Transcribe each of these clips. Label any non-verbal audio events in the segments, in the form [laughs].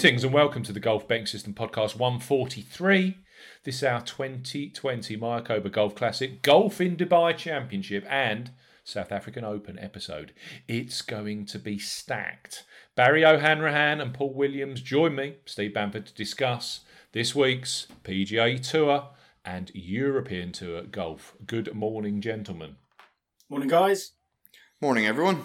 Greetings and welcome to the Golf Betting System Podcast 143. This is our 2020 Mayakoba Golf Classic, Golf in Dubai Championship, and South African Open episode. It's going to be stacked. Barry O'Hanrahan and Paul Williams join me, Steve Bamford, to discuss this week's PGA Tour and European Tour golf. Good morning, gentlemen. Morning, guys. Morning, everyone.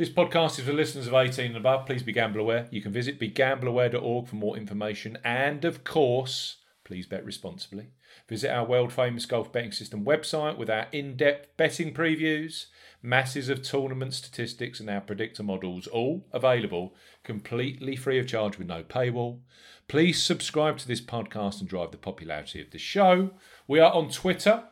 This podcast is for listeners of 18 and above. Please be gamble aware. You can visit begambleaware.org for more information. And of course, please bet responsibly. Visit our world famous golf betting system website with our in depth betting previews, masses of tournament statistics, and our predictor models, all available completely free of charge with no paywall. Please subscribe to this podcast and drive the popularity of the show. We are on Twitter.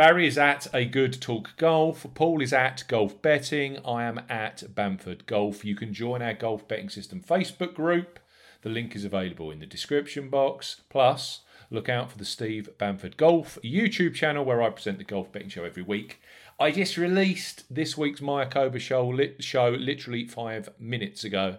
Barry is at a good talk golf. Paul is at golf betting. I am at Bamford Golf. You can join our golf betting system Facebook group. The link is available in the description box. Plus, look out for the Steve Bamford Golf YouTube channel where I present the golf betting show every week. I just released this week's Mayakoba show, show literally five minutes ago.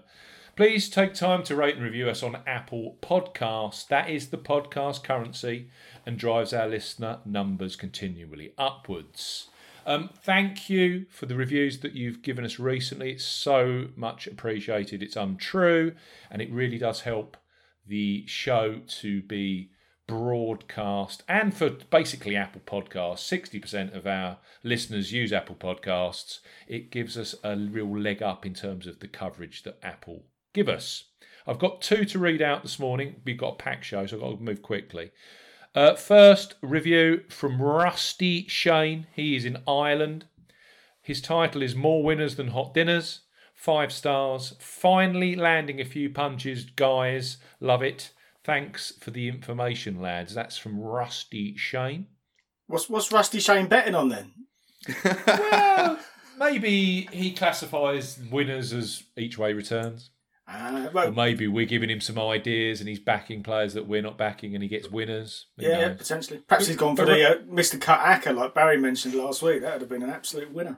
Please take time to rate and review us on Apple Podcasts. That is the podcast currency and drives our listener numbers continually upwards. Um, thank you for the reviews that you've given us recently. It's so much appreciated. It's untrue, and it really does help the show to be broadcast and for basically Apple Podcasts. 60% of our listeners use Apple Podcasts. It gives us a real leg up in terms of the coverage that Apple give us. I've got two to read out this morning. We've got a pack show, so I've got to move quickly. Uh, first review from Rusty Shane. He is in Ireland. His title is More Winners Than Hot Dinners. Five stars. Finally landing a few punches, guys. Love it. Thanks for the information, lads. That's from Rusty Shane. What's what's Rusty Shane betting on then? [laughs] well, maybe he classifies winners as each way returns. Uh, well, maybe we're giving him some ideas and he's backing players that we're not backing and he gets winners. Who yeah, knows? potentially. Perhaps he's gone for the uh, Mr. Cut Acker like Barry mentioned last week. That would have been an absolute winner.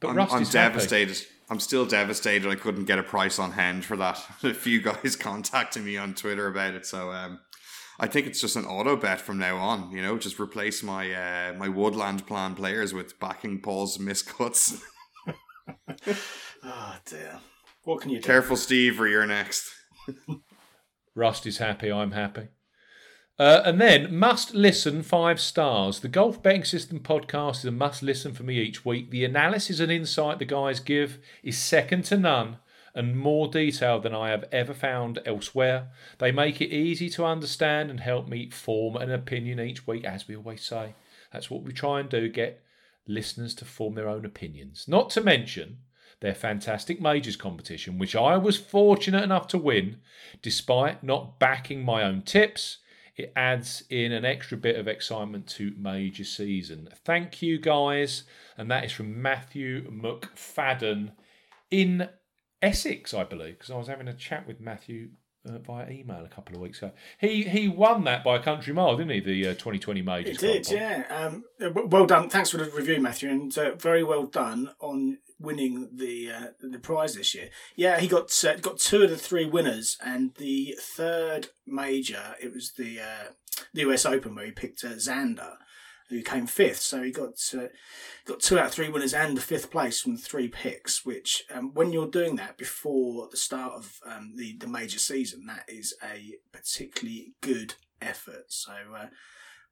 But I'm, I'm happy. devastated. I'm still devastated. I couldn't get a price on hand for that. [laughs] a few guys [laughs] contacting me on Twitter about it. So um, I think it's just an auto bet from now on. You know, just replace my uh, my Woodland plan players with backing Paul's miscuts. Oh [laughs] dear. What can you do? Careful, Steve, or you're next. Rusty's happy, I'm happy. Uh, and then, must listen five stars. The Golf Betting System podcast is a must listen for me each week. The analysis and insight the guys give is second to none and more detailed than I have ever found elsewhere. They make it easy to understand and help me form an opinion each week, as we always say. That's what we try and do get listeners to form their own opinions. Not to mention their fantastic majors competition, which I was fortunate enough to win, despite not backing my own tips. It adds in an extra bit of excitement to major season. Thank you, guys. And that is from Matthew McFadden in Essex, I believe, because I was having a chat with Matthew uh, via email a couple of weeks ago. He he won that by a country mile, didn't he? The uh, 2020 majors. It did, yeah. Um, well done. Thanks for the review, Matthew, and uh, very well done on winning the uh, the prize this year. Yeah, he got uh, got two of the three winners, and the third major it was the uh, the US Open where he picked uh, Xander, who came fifth. So he got uh, got two out of three winners and the fifth place from three picks. Which, um, when you're doing that before the start of um, the the major season, that is a particularly good effort. So. Uh,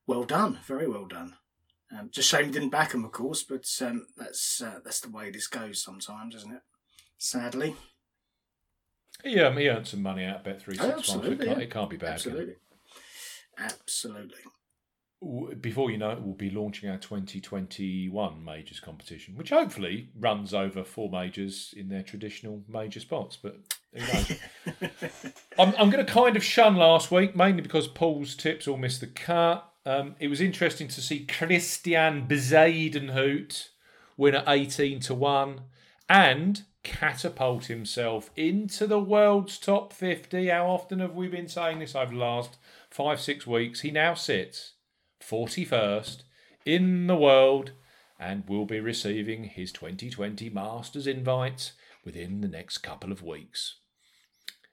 well done, very well done. Um, just shame you didn't back him, of course, but um, that's uh, that's the way this goes sometimes, isn't it? Sadly, He, um, he earned some money out of Bet365. so it, can't, yeah. it can't be bad. absolutely, absolutely. before you know it, we'll be launching our 2021 majors competition, which hopefully runs over four majors in their traditional major spots. But who knows? [laughs] I'm, I'm going to kind of shun last week, mainly because Paul's tips all missed the cut. Um, it was interesting to see Christian Bezuidenhout win at 18 to 1 and catapult himself into the world's top 50. How often have we been saying this over the last five, six weeks? He now sits 41st in the world and will be receiving his 2020 Masters invite within the next couple of weeks.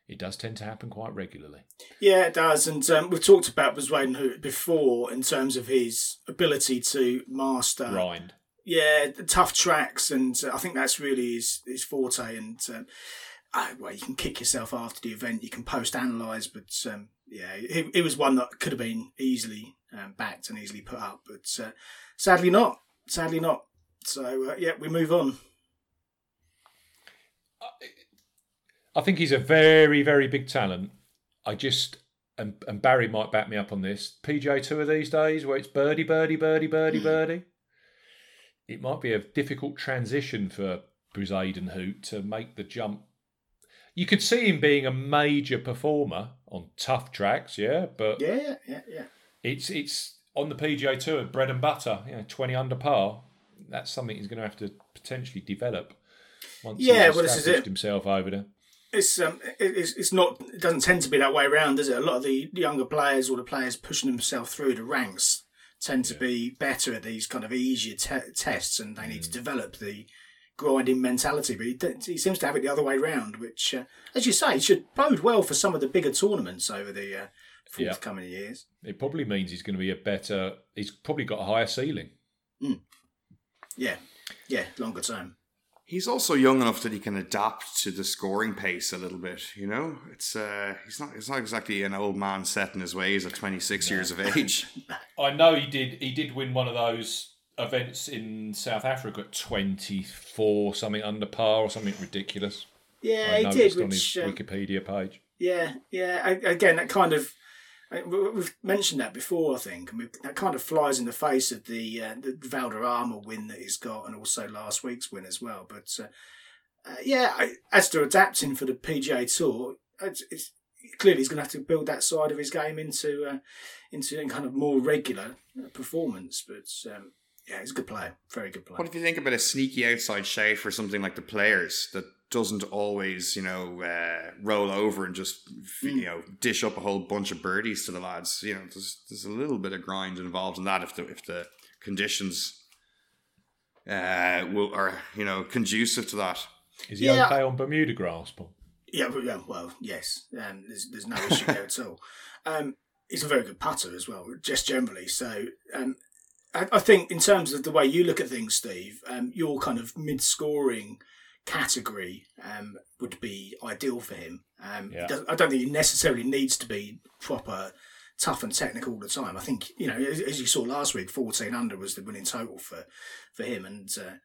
It does tend to happen quite regularly. Yeah, it does, and um, we've talked about Bezwaden before in terms of his ability to master Grind. yeah the tough tracks, and uh, I think that's really his his forte. And um, uh, well, you can kick yourself after the event, you can post analyze, but um, yeah, it, it was one that could have been easily um, backed and easily put up, but uh, sadly not. Sadly not. So uh, yeah, we move on. I think he's a very, very big talent. I just and, and Barry might back me up on this. PGA Tour these days, where it's birdie, birdie, birdie, birdie, birdie. It might be a difficult transition for Bezuidenhout to make the jump. You could see him being a major performer on tough tracks, yeah, but Yeah, yeah, yeah. it's it's on the PGA Tour, bread and butter. You know, twenty under par. That's something he's going to have to potentially develop once Yeah, he's well, established himself over there. It's um, it's it's not. It doesn't tend to be that way around, does it? A lot of the younger players or the players pushing themselves through the ranks tend to be better at these kind of easier te- tests, and they need to develop the grinding mentality. But he, d- he seems to have it the other way round, which, uh, as you say, should bode well for some of the bigger tournaments over the uh, Yeah. forthcoming years. It probably means he's going to be a better. He's probably got a higher ceiling. Yeah, yeah, longer term. He's also young enough that he can adapt to the scoring pace a little bit. You know, it's uh, he's not he's not exactly an old man set in his ways at 26 years of age. [laughs] I know he did. He did win one of those events in South Africa at twenty four, something under par or something ridiculous. Yeah, I he noticed did. on his Which um, Wikipedia page. Yeah, yeah. I- Again, that kind of I- we- we've mentioned that before, I think, and that kind of flies in the face of the uh, the Valderrama win that he's got, and also last week's win as well. But uh, uh, yeah, I, as to adapting for the PGA Tour, it's, it's clearly he's going to have to build that side of his game into uh, into a kind of more regular performance. But um, yeah, he's a good player, very good player. What if you think about a sneaky outside shout for something like the players that doesn't always, you know, uh, roll over and just you know dish up a whole bunch of birdies to the lads? You know, there's there's a little bit of grind involved in that if the if the conditions uh will are you know conducive to that. Is he Yeah. okay on Bermuda grass, Paul? Yeah, well, yeah, well yes. Um, there's there's no issue there at all. Um, he's a very good putter as well, just generally. So um, I, I think in terms of the way you look at things, Steve, um, your kind of mid-scoring category um, would be ideal for him. Um, Yeah. I don't think he necessarily needs to be proper tough and technical all the time. I think you know, as, as you saw last week, fourteen under was the winning total for for him, and uh,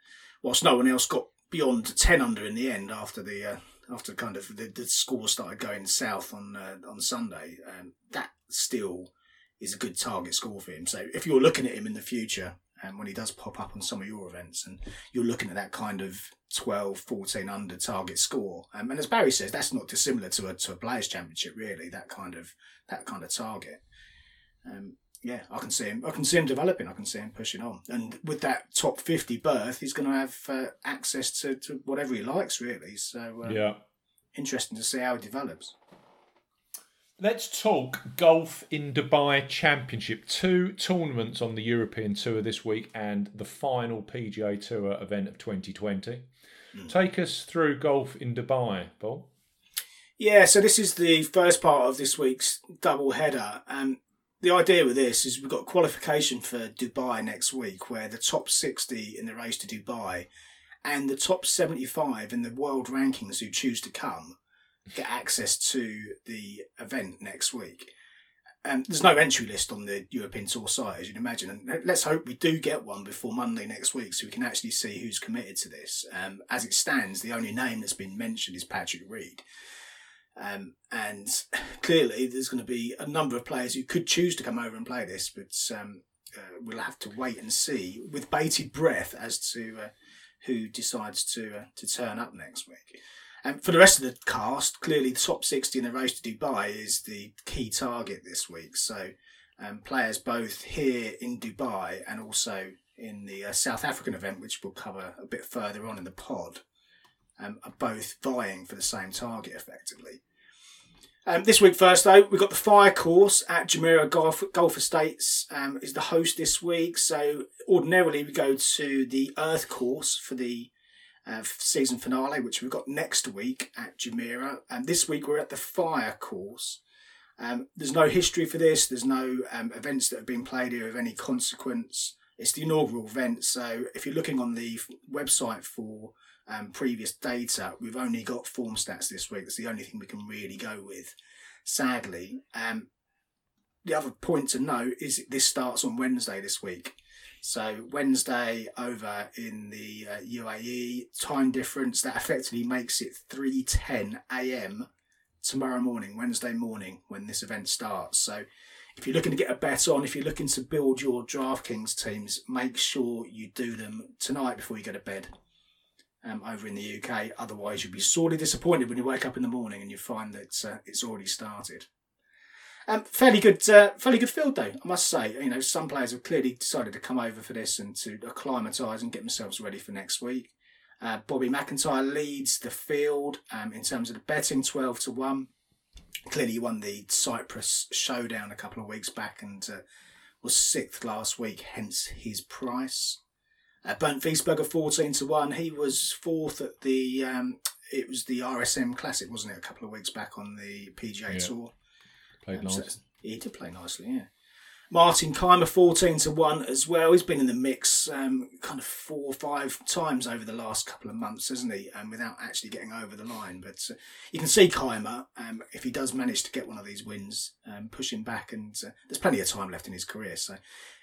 whilst no one else got beyond ten under in the end after the uh, after kind of the, the score started going south on uh, on Sunday, um, that still is a good target score for him. So if you're looking at him in the future, and when he does pop up on some of your events, and you're looking at that kind of 12, 14 under target score, um, and as Barry says, that's not dissimilar to a to a Players Championship, really. That kind of that kind of target. Um, yeah, I can see him. I can see him developing. I can see him pushing on, and with that top fifty berth, he's going to have uh, access to, to whatever he likes, really. So uh, Yeah. interesting to see how he develops. Let's talk golf in Dubai Championship. Two tournaments on the European Tour this week and the final PGA Tour event of 2020. Take us through golf in Dubai, Paul. Yeah, so this is the first part of this week's double header. Um, the idea with this is we've got qualification for Dubai next week, where the top 60 in the race to Dubai and the top 75 in the world rankings who choose to come get access to the event next week. Um, there's no entry list on the European Tour site, as you'd imagine, and let's hope we do get one before Monday next week, so we can actually see who's committed to this. Um, as it stands, the only name that's been mentioned is Patrick Reed. Um, and [sighs] clearly, there's going to be a number of players who could choose to come over and play this, but um, uh, we'll have to wait and see with bated breath as to uh, who decides to uh, to turn up next week. And for the rest of the cast, clearly the top 60 in the race to Dubai is the key target this week. So um, players both here in Dubai and also in the uh, South African event, which we'll cover a bit further on in the pod, um, are both vying for the same target effectively. Um, this week, first though, we've got the fire course at Jumeirah Golf, Golf Estates um, is the host this week. So ordinarily we go to the Earth course for the uh, season finale, which we've got next week at Jumeirah. And this week we're at the fire course. Um, there's no history for this. There's no um, events that have been played here of any consequence. It's the inaugural event. So if you're looking on the website for um, previous data. We've only got form stats this week. That's the only thing we can really go with, sadly. Um, the other point to note is this starts on Wednesday this week. So Wednesday over in the uh, UAE time difference that effectively makes it 3:10 a.m. tomorrow morning, Wednesday morning when this event starts. So if you're looking to get a bet on, if you're looking to build your DraftKings teams, make sure you do them tonight before you go to bed um, over in the UK. Otherwise, you'll be sorely disappointed when you wake up in the morning and you find that uh, it's already started. Um, fairly good, uh, fairly good field though. I must say, you know, some players have clearly decided to come over for this and to acclimatise and get themselves ready for next week. Uh, Bobby MacIntyre leads the field um, in terms of the betting, twelve to one. Clearly, he won the Cyprus Showdown a couple of weeks back and uh, was sixth last week, hence his price. Uh, Bernd Wiesberger 14 to 1. He was fourth at the, um, it was the RSM Classic, wasn't it, a couple of weeks back on the PGA Yeah. Tour. Played nice. so he did play nicely, yeah. Martin Kaymer 14 to 1 as well. He's been in the mix um, kind of four or five times over the last couple of months, hasn't he? Um, without actually getting over the line. But uh, you can see Kaymer, um, if he does manage to get one of these wins, um, pushing back, and uh, there's plenty of time left in his career. So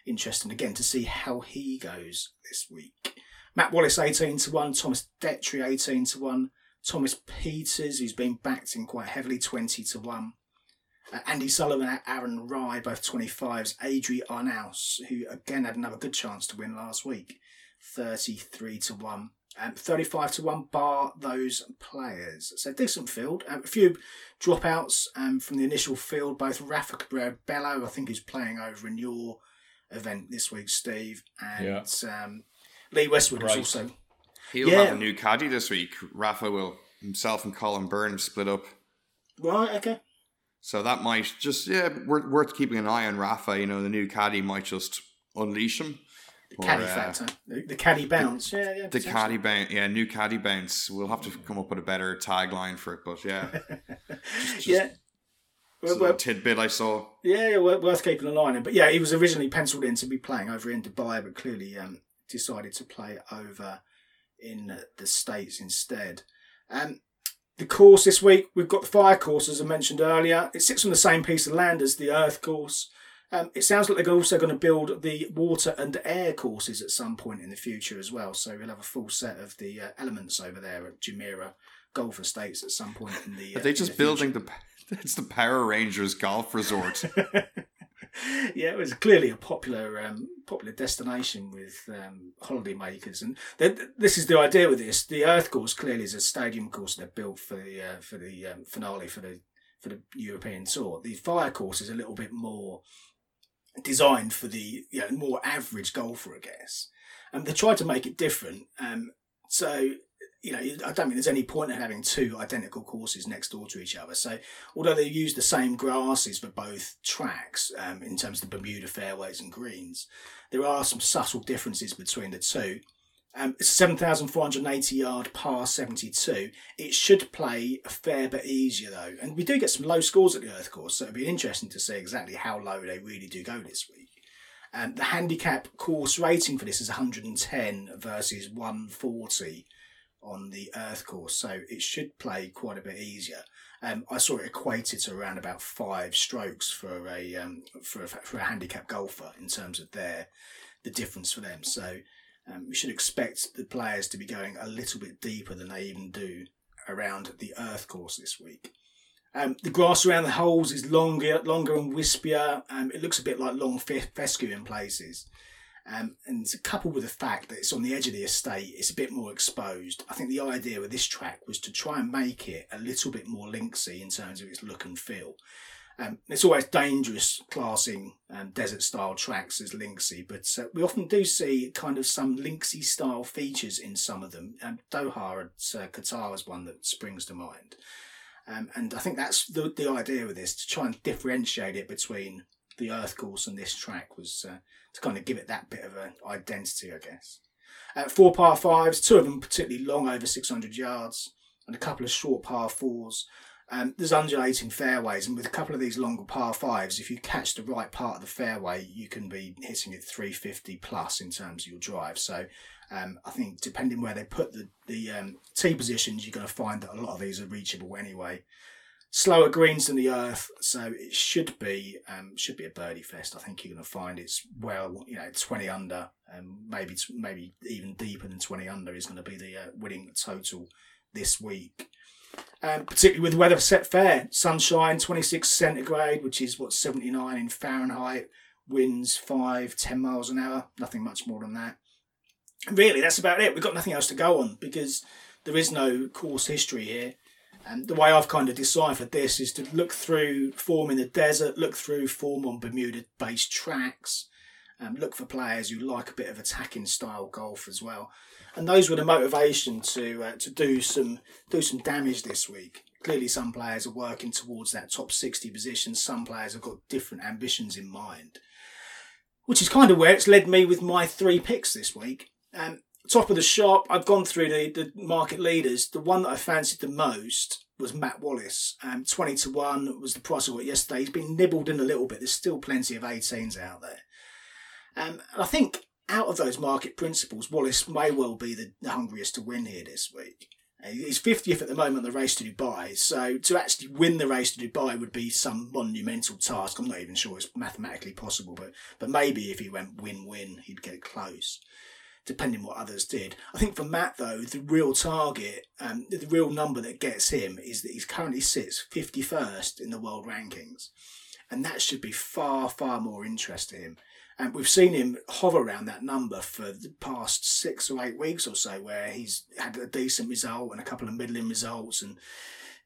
interesting again to see how he goes this week. Matt Wallace 18 to 1, Thomas Detry 18 to 1, Thomas Pieters, who's been backed in quite heavily, 20 to 1. Uh, Andy Sullivan, Aaron Rai, both 25s. Adri Arnaus, who again had another good chance to win last week, 33 to 1. Um, 35 to 1 bar those players. So decent field. Um, a few dropouts um, from the initial field. Both Rafa Cabrera Bello, I think, is playing over in your event this week, Steve. And um, Lee Westwood was Right. also. He'll Yeah. have a new caddy this week. Rafa will himself and Colin Byrne have split up. Right, okay. So that might just yeah, worth, worth keeping an eye on Rafa. You know, the new caddy might just unleash him. The Or, caddy uh, factor. The, the caddy bounce. yeah, yeah. The caddy bounce, yeah, new caddy bounce. We'll have to come up with a better tagline for it, but yeah, [laughs] just- yeah. it's Well, tidbit I saw. Yeah, yeah, worth keeping an eye on. But yeah, he was originally penciled in to be playing over in Dubai, but clearly um, decided to play over in uh, the States instead. Um, the course this week, we've got the fire course, as I mentioned earlier. It sits on the same piece of land as the earth course. Um, it sounds like they're also going to build the water and air courses at some point in the future as well. So we'll have a full set of the uh, elements over there at Jumeirah Golf Estates at some point in the. Are uh, they just the future. building the? [laughs] It's the Power Rangers golf resort. [laughs] yeah, it was clearly a popular um, popular destination with um, holiday makers, and th- this is the idea with this. The Earth course clearly is a stadium course they've built for the uh, for the um, finale for the for the European tour. The Fire course is a little bit more designed for the you know, more average golfer, I guess. And they tried to make it different. Um, so you know, I don't think there's any point in having two identical courses next door to each other. So although they use the same grasses for both tracks um, in terms of the Bermuda fairways and greens, there are some subtle differences between the two. Um, it's a 7,480 yard par 72. It should play a fair bit easier though. And we do get some low scores at the Earth course, so it'll be interesting to see exactly how low they really do go this week. Um, the handicap course rating for this is 110 versus 140 on the Earth course, so it should play quite a bit easier. Um, I saw it equated to around about five strokes for a um, for a, for a handicap golfer in terms of their the difference for them. So um, we should expect the players to be going a little bit deeper than they even do around the Earth course this week. Um, the grass around the holes is longer, longer and wispier. Um, it looks a bit like long fescue in places. Um, and coupled with the fact that it's on the edge of the estate, it's a bit more exposed. I think the idea with this track was to try and make it a little bit more linksy in terms of its look and feel. Um, it's always dangerous classing um, desert style tracks as linksy, but uh, we often do see kind of some linksy style features in some of them. Um, Doha and uh, Qatar is one that springs to mind. Um, and I think that's the, the idea with this to try and differentiate it between the Earth course and this track was uh, to kind of give it that bit of an identity, I guess. Uh, four par fives, two of them particularly long, over 600 yards, and a couple of short par fours. Um, there's undulating fairways, and with a couple of these longer par fives, if you catch the right part of the fairway, you can be hitting it 350 plus in terms of your drive. So um, I think depending where they put the the um, tee positions, you're going to find that a lot of these are reachable anyway slower greens than the earth, so it should be um, should be a birdie fest. I think you're going to find it's well, you know, twenty under, and maybe maybe even deeper than twenty under is going to be the uh, winning total this week. Um, particularly with weather set fair, sunshine, 26 centigrade, which is what 79 in Fahrenheit, winds 5, 10 miles an hour, nothing much more than that. Really, that's about it. We've got nothing else to go on because there is no course history here. And the way I've kind of deciphered this is to look through form in the desert, look through form on Bermuda based tracks, um, look for players who like a bit of attacking style golf as well. And those were the motivation to uh, to do some do some damage this week. Clearly, some players are working towards that top sixty position. Some players have got different ambitions in mind, which is kind of where it's led me with my three picks this week. Um, top of the shop, I've gone through the, the market leaders. The one that I fancied the most was Matt Wallace. Um, 20 to 1 was the price I got yesterday. He's been nibbled in a little bit. There's still plenty of 18s out there. Um, and I think out of those market principles, Wallace may well be the, the hungriest to win here this week. Uh, he's 50th at the moment the race to Dubai, so to actually win the race to Dubai would be some monumental task. I'm not even sure it's mathematically possible, but but maybe if he went win-win, he'd get close depending what others did. I think for Matt though, the real target, um, the real number that gets him is that he currently sits 51st in the world rankings, and that should be far far more interest to him. And we've seen him hover around that number for the past six or eight weeks or so, where he's had a decent result and a couple of middling results and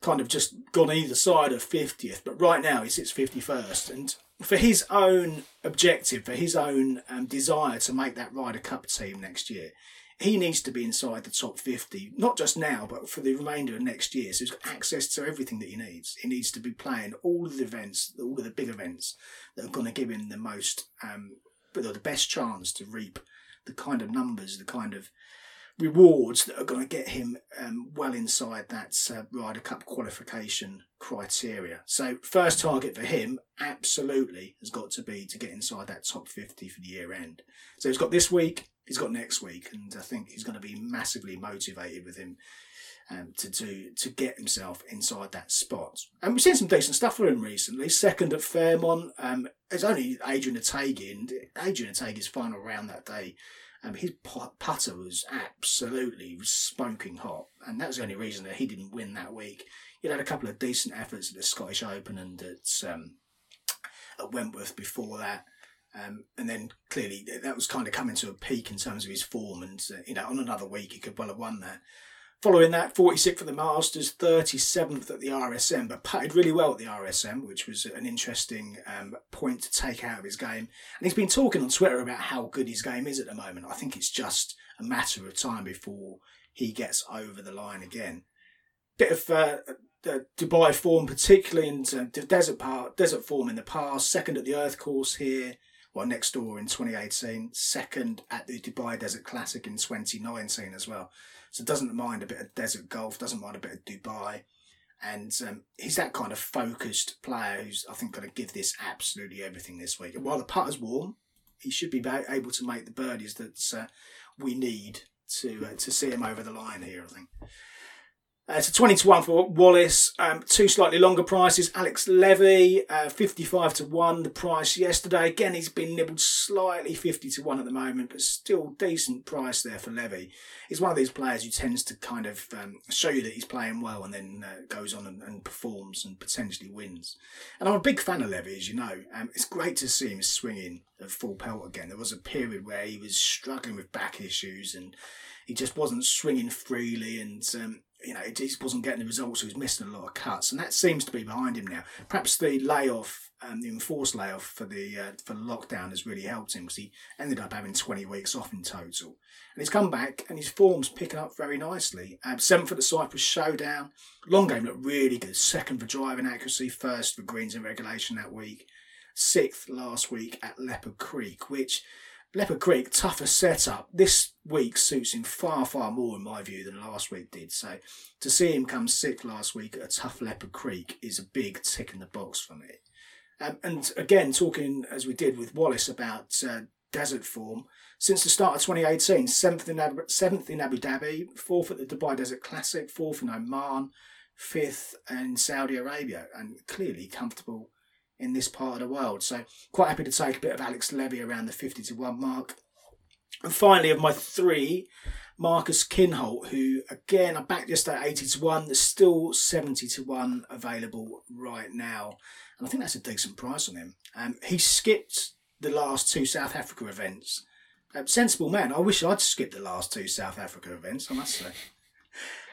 kind of just gone either side of 50th. But right now he sits 51st. And for his own objective, for his own um, desire to make that Ryder Cup team next year, he needs to be inside the top 50, not just now, but for the remainder of next year. So he's got access to everything that he needs. He needs to be playing all of the events, all of the big events that are going to give him the most, um, the best chance to reap the kind of numbers, the kind of rewards that are going to get him um, well inside that uh, Ryder Cup qualification criteria. So, first target for him absolutely has got to be to get inside that top 50 for the year end. So, he's got this week, he's got next week, and I think he's going to be massively motivated with him. Um, to do to get himself inside that spot, and we've seen some decent stuff for him recently. Second at Fairmont, um, it's only Adrian Otaegui, and Adrian Otaegui's final round that day um, his putter was absolutely smoking hot, and that was the only reason that he didn't win that week. He had a couple of decent efforts at the Scottish Open and at, um, at Wentworth before that. Um, and then clearly that was kind of coming to a peak in terms of his form, and uh, you know on another week he could well have won that. Following that, 46th at the Masters, 37th at the RSM, but putted really well at the RSM, which was an interesting um, point to take out of his game. And he's been talking on Twitter about how good his game is at the moment. I think it's just a matter of time before he gets over the line again. Bit of uh, Dubai form, particularly in the desert part, desert form in the past. Second at the Earth Course here, well next door in 2018. Second at the Dubai Desert Classic in 2019 as well. So doesn't mind a bit of desert golf, doesn't mind a bit of Dubai. And um, he's that kind of focused player who's, I think, going to give this absolutely everything this week. And while the putter's warm, he should be able to make the birdies that uh, we need to uh, to see him over the line here, I think. Uh, it's 20 to 1 for Wallace. Um, two slightly longer prices. Alex Levy, uh, 55 to 1, the price yesterday. Again, he's been nibbled slightly 50 to 1 at the moment, but still decent price there for Levy. He's one of these players who tends to kind of um, show you that he's playing well and then uh, goes on and, and, performs and potentially wins. And I'm a big fan of Levy, as you know. Um, it's great to see him swinging at full pelt again. There was a period where he was struggling with back issues and he just wasn't swinging freely and um, you know, he just wasn't getting the results. He was missing a lot of cuts, and that seems to be behind him now. Perhaps the layoff, um, the enforced layoff for the uh, for lockdown has really helped him because he ended up having twenty weeks off in total, and he's come back and his form's picking up very nicely. Um, seventh at the Cyprus Showdown, long game looked really good. Second for driving accuracy, first for greens in regulation that week, sixth last week at Leopard Creek, which Leopard Creek, tougher setup. This week suits him far, far more, in my view, than last week did. So to see him come sixth last week at a tough Leopard Creek is a big tick in the box for me. Um, and again, talking as we did with Wallace about uh, desert form, since the start of 2018, seventh in, Abu, seventh in Abu Dhabi, fourth at the Dubai Desert Classic, fourth in Oman, fifth in Saudi Arabia, and clearly comfortable in this part of the world. So quite happy to take a bit of Alex Levy around the 50 to 1 mark. And finally, of my three, Marcus Kinhult, who again I backed just at 80 to 1. There's still 70 to 1 available right now. And I think that's a decent price on him. Um, he skipped the last two South Africa events. Um, sensible man. I wish I'd skipped the last two South Africa events, I must say.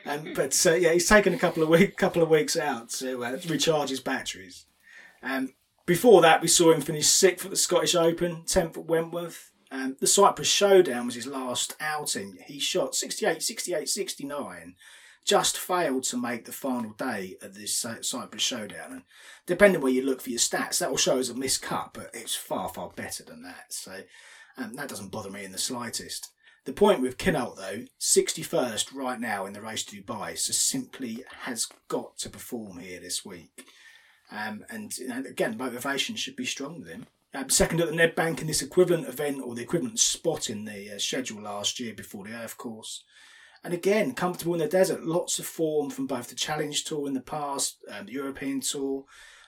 Um, but uh, yeah, he's taken a couple of week, couple of weeks out to uh, recharge his batteries. Um, before that, we saw him finish sixth at the Scottish Open, 10th at Wentworth. Um, the Cyprus Showdown was his last outing. He shot 68, 68, 69, just failed to make the final day of this Cyprus Showdown. And depending where you look for your stats, that will show as a missed cut, but it's far, far better than that. So um, that doesn't bother me in the slightest. The point with Kinhult, though, 61st right now in the race to Dubai, so simply has got to perform here this week. Um, and you know, again, motivation should be strong with him. Um, second at the Nedbank in this equivalent event or the equivalent spot in the uh, schedule last year before the Earth course. And again, comfortable in the desert. Lots of form from both the Challenge Tour in the past, um, the European Tour.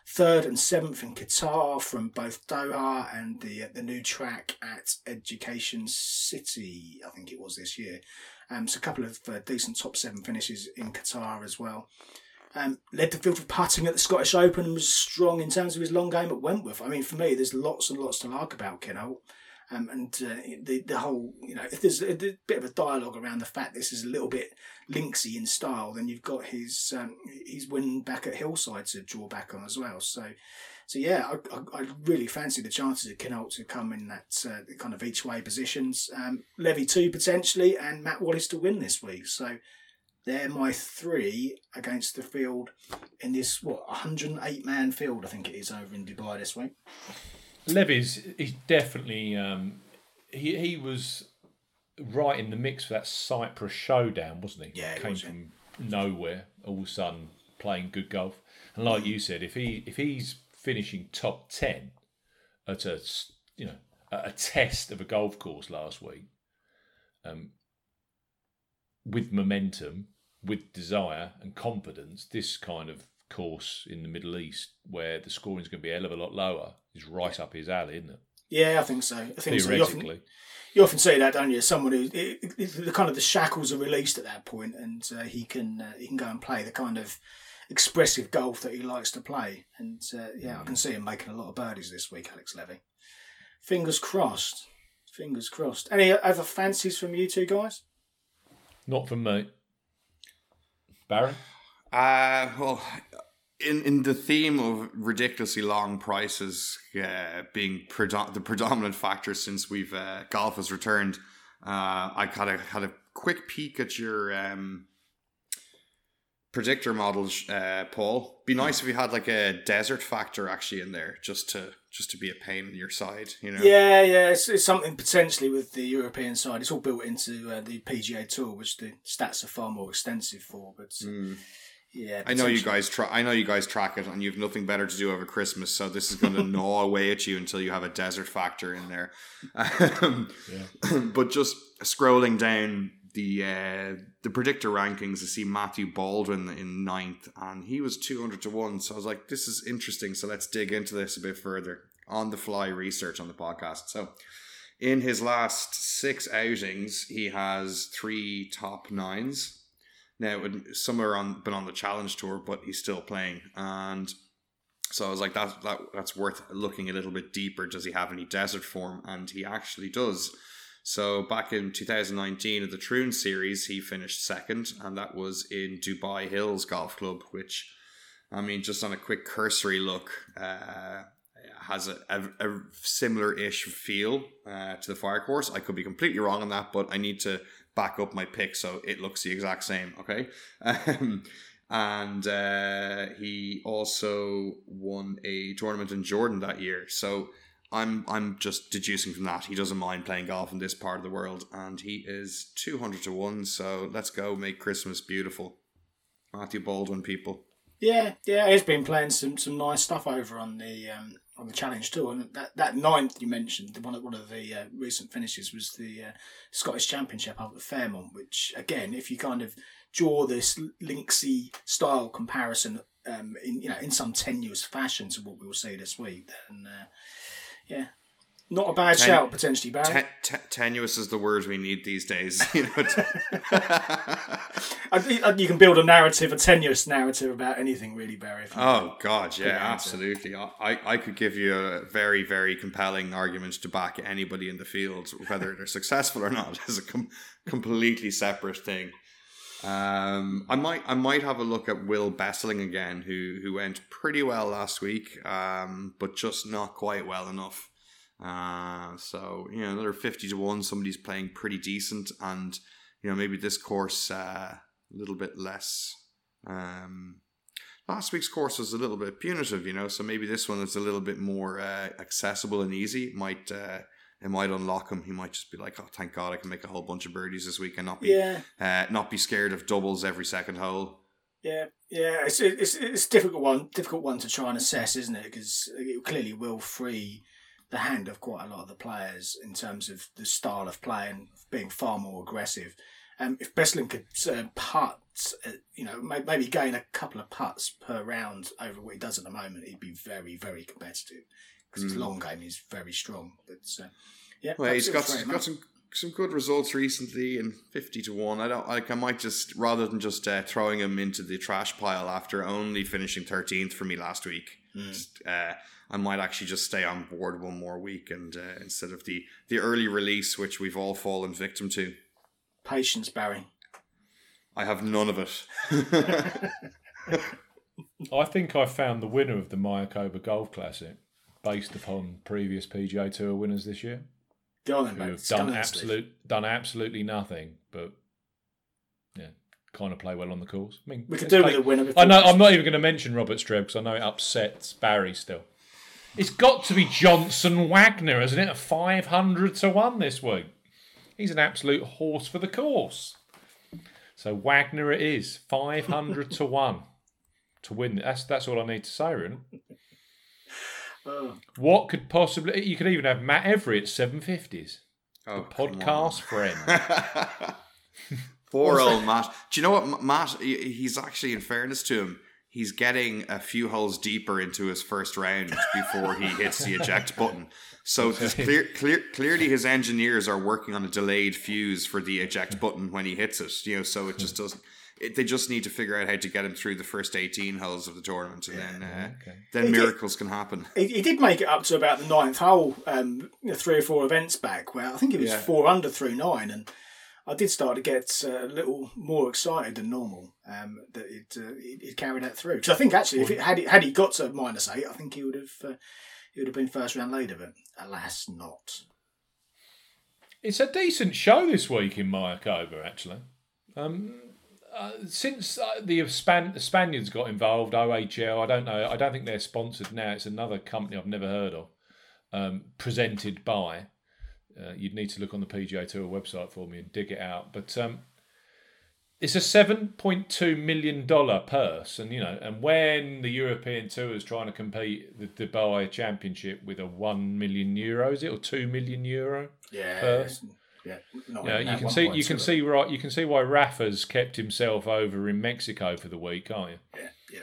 Third and seventh in Qatar from both Doha and the uh, the new track at Education City, I think it was this year. Um, so a couple of uh, decent top seven finishes in Qatar as well. Um, led the field for putting at the Scottish Open and was strong in terms of his long game at Wentworth. I mean, for me, there's lots and lots to like about Kinhult. Um, and uh, the the whole, you know, if there's a, a, bit of a dialogue around the fact this is a little bit linksy in style, then you've got his um, his win back at Hillside to draw back on as well. So, so yeah, I, I, I really fancy the chances of Kinhult to come in that uh, kind of each way positions. Um, Levy two potentially, and Matt Wallace to win this week. So they're my three against the field in this what 108 man field I think it is over in Dubai this week. Levy's he's definitely um, he he was right in the mix for that Cyprus showdown, wasn't he? Yeah, came was, from nowhere all of a sudden playing good golf, and like you said, if he if he's finishing top ten at a you know a test of a golf course last week, um, with momentum, with desire and confidence, this kind of course in the Middle East, where the scoring is going to be a hell of a lot lower, is right up his alley, isn't it? Yeah, I think so. I think Theoretically. so. You often, you often say that, don't you? Someone who it, it, the kind of the shackles are released at that point, and uh, he can uh, he can go and play the kind of expressive golf that he likes to play. And uh, yeah, I can see him making a lot of birdies this week, Alex Levy. Fingers crossed. Fingers crossed. Any other fancies from you two guys? Not from me. Baron? Uh, well, in in the theme of ridiculously long prices uh, being the predominant factor since we've uh, golf has returned, uh, I kind of had a quick peek at your um, predictor models, uh, Paul. Be nice if you had like a desert factor actually in there, just to just to be a pain in your side, you know. Yeah, yeah, it's, it's something potentially with the European side. It's all built into uh, the PGA Tour, which the stats are far more extensive for. But Mm. yeah, I know you guys try. I know you guys track it, and you've nothing better to do over Christmas. So this is going [laughs] to gnaw away at you until you have a desert factor in there. [laughs] Um, but just scrolling down the uh, the predictor rankings. I see Matthew Baldwin in ninth, and he was two hundred to one. So I was like, this is interesting. So let's dig into this a bit further on the fly research on the podcast. So in his last six outings, he has three top nines. Now, some are on been on the challenge tour, but he's still playing, and so I was like, that, that that's worth looking a little bit deeper. Does he have any desert form? And he actually does. So back in 2019 at the Troon Series, he finished second, and that was in Dubai Hills Golf Club, which, I mean, just on a quick cursory look, uh, has a, a, a similar-ish feel uh, to the fire course. I could be completely wrong on that, but I need to back up my pick so it looks the exact same. Okay. Um, and uh, he also won a tournament in Jordan that year. So I'm I'm just deducing from that he doesn't mind playing golf in this part of the world, and he is two hundred to one. So let's go make Christmas beautiful, Matthew Baldwin, people. Yeah, yeah, he's been playing some some nice stuff over on the um, on the challenge tour, and that, that ninth you mentioned, one of one of the uh, recent finishes was the uh, Scottish Championship up at Fairmont, which again, if you kind of draw this linksy style comparison um, in you know in some tenuous fashion to what we will see this week, then uh, yeah, not a bad shout potentially, Barry. T- tenuous is the word we need these days. [laughs] You know, [laughs] uh, you can build a narrative, a tenuous narrative about anything, really, Barry. Oh God, yeah, absolutely. I, I could give you a very very compelling argument to back anybody in the field, whether they're successful or not, [laughs] is a com- completely separate thing. Um, I might I might have a look at Wil Besseling again, who who went pretty well last week, um, but just not quite well enough. Uh, so you know another fifty to one, somebody's playing pretty decent, and you know maybe this course uh, a little bit less. Um, last week's course was a little bit punitive, you know, so maybe this one is a little bit more uh, accessible and easy. Might uh, it might unlock him. He might just be like, "Oh, thank God, I can make a whole bunch of birdies this week and not be yeah. uh, not be scared of doubles every second hole." Yeah, yeah, it's it's it's a difficult one, difficult one to try and assess, isn't it? Because it clearly will free the hand of quite a lot of the players in terms of the style of play and being far more aggressive. Um, if Besseling could uh, putt, uh, you know, maybe gain a couple of putts per round over what he does at the moment, he'd be very, very competitive because his mm. long game is very strong. But uh, yeah, well, he's got he's got some some good results recently and 50 to 1 i don't like i might just rather than just uh, throwing him into the trash pile after only finishing 13th for me last week mm. just, uh, i might actually just stay on board one more week and uh, instead of the the early release which we've all fallen victim to patience barry i have none of it [laughs] i think i found the winner of the mayakoba golf classic based upon previous PGA Tour winners this year. Go on, who have done absolute done absolutely nothing, but yeah, kind of play well on the course. I mean, we could do with a winner. I know. I'm not even going to mention Robert Streb because I know it upsets Barry still. It's got to be Johnson Wagner, isn't it? A 500 to 1 this week. He's an absolute horse for the course. So Wagner it is, 500 to 1 to win. That's that's all I need to say, really. What could possibly? You could even have Matt Every seven fifties. Oh, podcast friend. [laughs] Poor old Matt. Do you know what, Matt? He's actually, in fairness to him, he's getting a few holes deeper into his first round before he hits the eject button. So [laughs] clear, clear, clearly, his engineers are working on a delayed fuse for the eject button when he hits it. You know, so it just doesn't it, they just need to figure out how to get him through the first 18 holes of the tournament and yeah, then uh, okay. then he miracles did, can happen he, he, did make it up to about the ninth hole um, three or four events back where I think it was yeah. four under through nine and I did start to get uh, a little more excited than normal um, that it, uh, it, carried that through because I think actually if it had it, had he got to minus eight I think he would have uh, he would have been first round leader but alas not it's a decent show this week in Mayakoba actually um, uh, since uh, the, Span- the Spaniards got involved, OHL, I don't know. I don't think they're sponsored now. It's another company I've never heard of. Um, presented by. Uh, you'd need to look on the PGA Tour website for me and dig it out. But um, it's a seven point two million dollar purse, and you know, and when the European Tour is trying to compete the Dubai Championship with a one million euro, is it or two million euro? Yeah, purse? Yeah, Yeah, you can see you can see right you can see why Rafa's kept himself over in Mexico for the week, can't you? Yeah, yeah.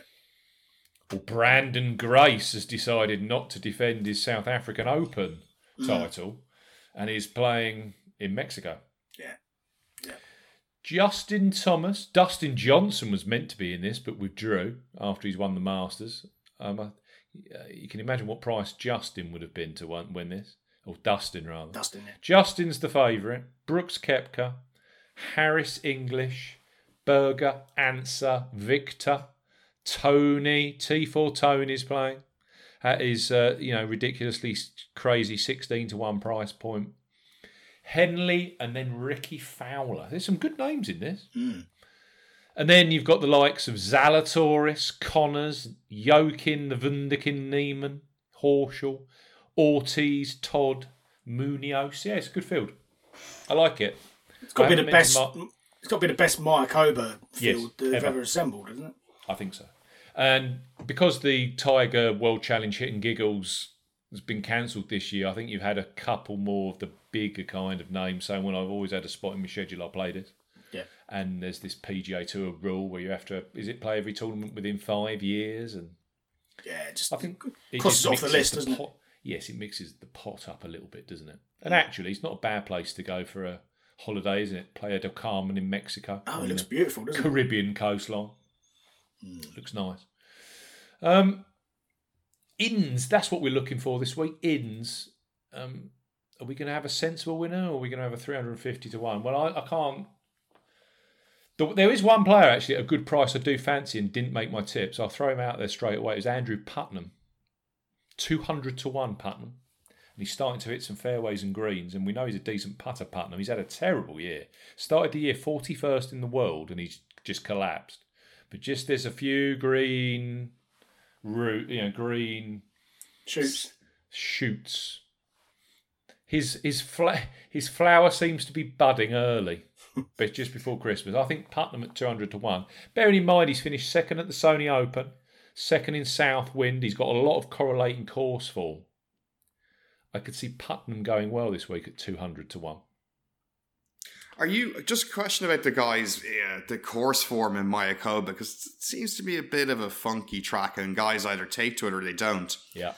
Well, Branden Grace has decided not to defend his South African Open Mm. title and is playing in Mexico. Yeah. Yeah. Justin Thomas, Dustin Johnson was meant to be in this, but withdrew after he's won the Masters. Um, uh, you can imagine what price Justin would have been to win, win this, or Dustin rather. Dustin. Yeah. Justin's the favourite. Brooks Koepka, Harris English, Berger, Ancer, Victor, Tony. T4 Tony's playing. That is, uh, you know, ridiculously crazy 16 to 1 price point. Henley and then Rickie Fowler. There's some good names in this. And then you've got the likes of Zalatoris, Conners, Joaquin, the Wunderkind, Niemann, Horschel, Ortiz, Todd, Munoz. Yeah, it's a good field. I like it. It's got to be the best. Mar- It's got to be the best Mayakoba Yes, field they've ever. ever. assembled, isn't it? I think so. And because the Tiger World Challenge Hit and Giggles has been cancelled this year, I think you've had a couple more of the bigger kind of names saying, well, I've always had a spot in my schedule, I played it. Yeah. And there's this PGA Tour rule where you have to, is it play every tournament within five years? And Yeah, just I think it crosses off the list, doesn't it? Yes, it mixes the pot up a little bit, doesn't it? And actually, it's not a bad place to go for a holiday, isn't it? Playa del Carmen in Mexico. Oh, it looks beautiful, doesn't it? Caribbean coastline. Looks nice. Um, Inns, that's what we're looking for this week. Inns. Um, are we going to have a sensible winner or are we going to have a 350 to 1? Well, I, I can't. There is one player actually at a good price I do fancy and didn't make my tips. I'll throw him out there straight away. It's Andrew Putnam. 200 to 1 Putnam. And he's starting to hit some fairways and greens, and we know he's a decent putter, Putnam. He's had a terrible year. Started the year 41st in the world, and he's just collapsed. But just there's a few green root, you know, green Shoots. shoots. His his fla- his flower seems to be budding early, but just before Christmas. I think Putnam at two hundred to one. Bearing in mind he's finished second at the Sony Open, second in Southwind. He's got a lot of correlating course form. I could see Putnam going well this week at two hundred to one. Are you just a question about the guys, yeah, the course form in Mayakoba? Because it seems to be a bit of a funky track, and guys either take to it or they don't. Yeah.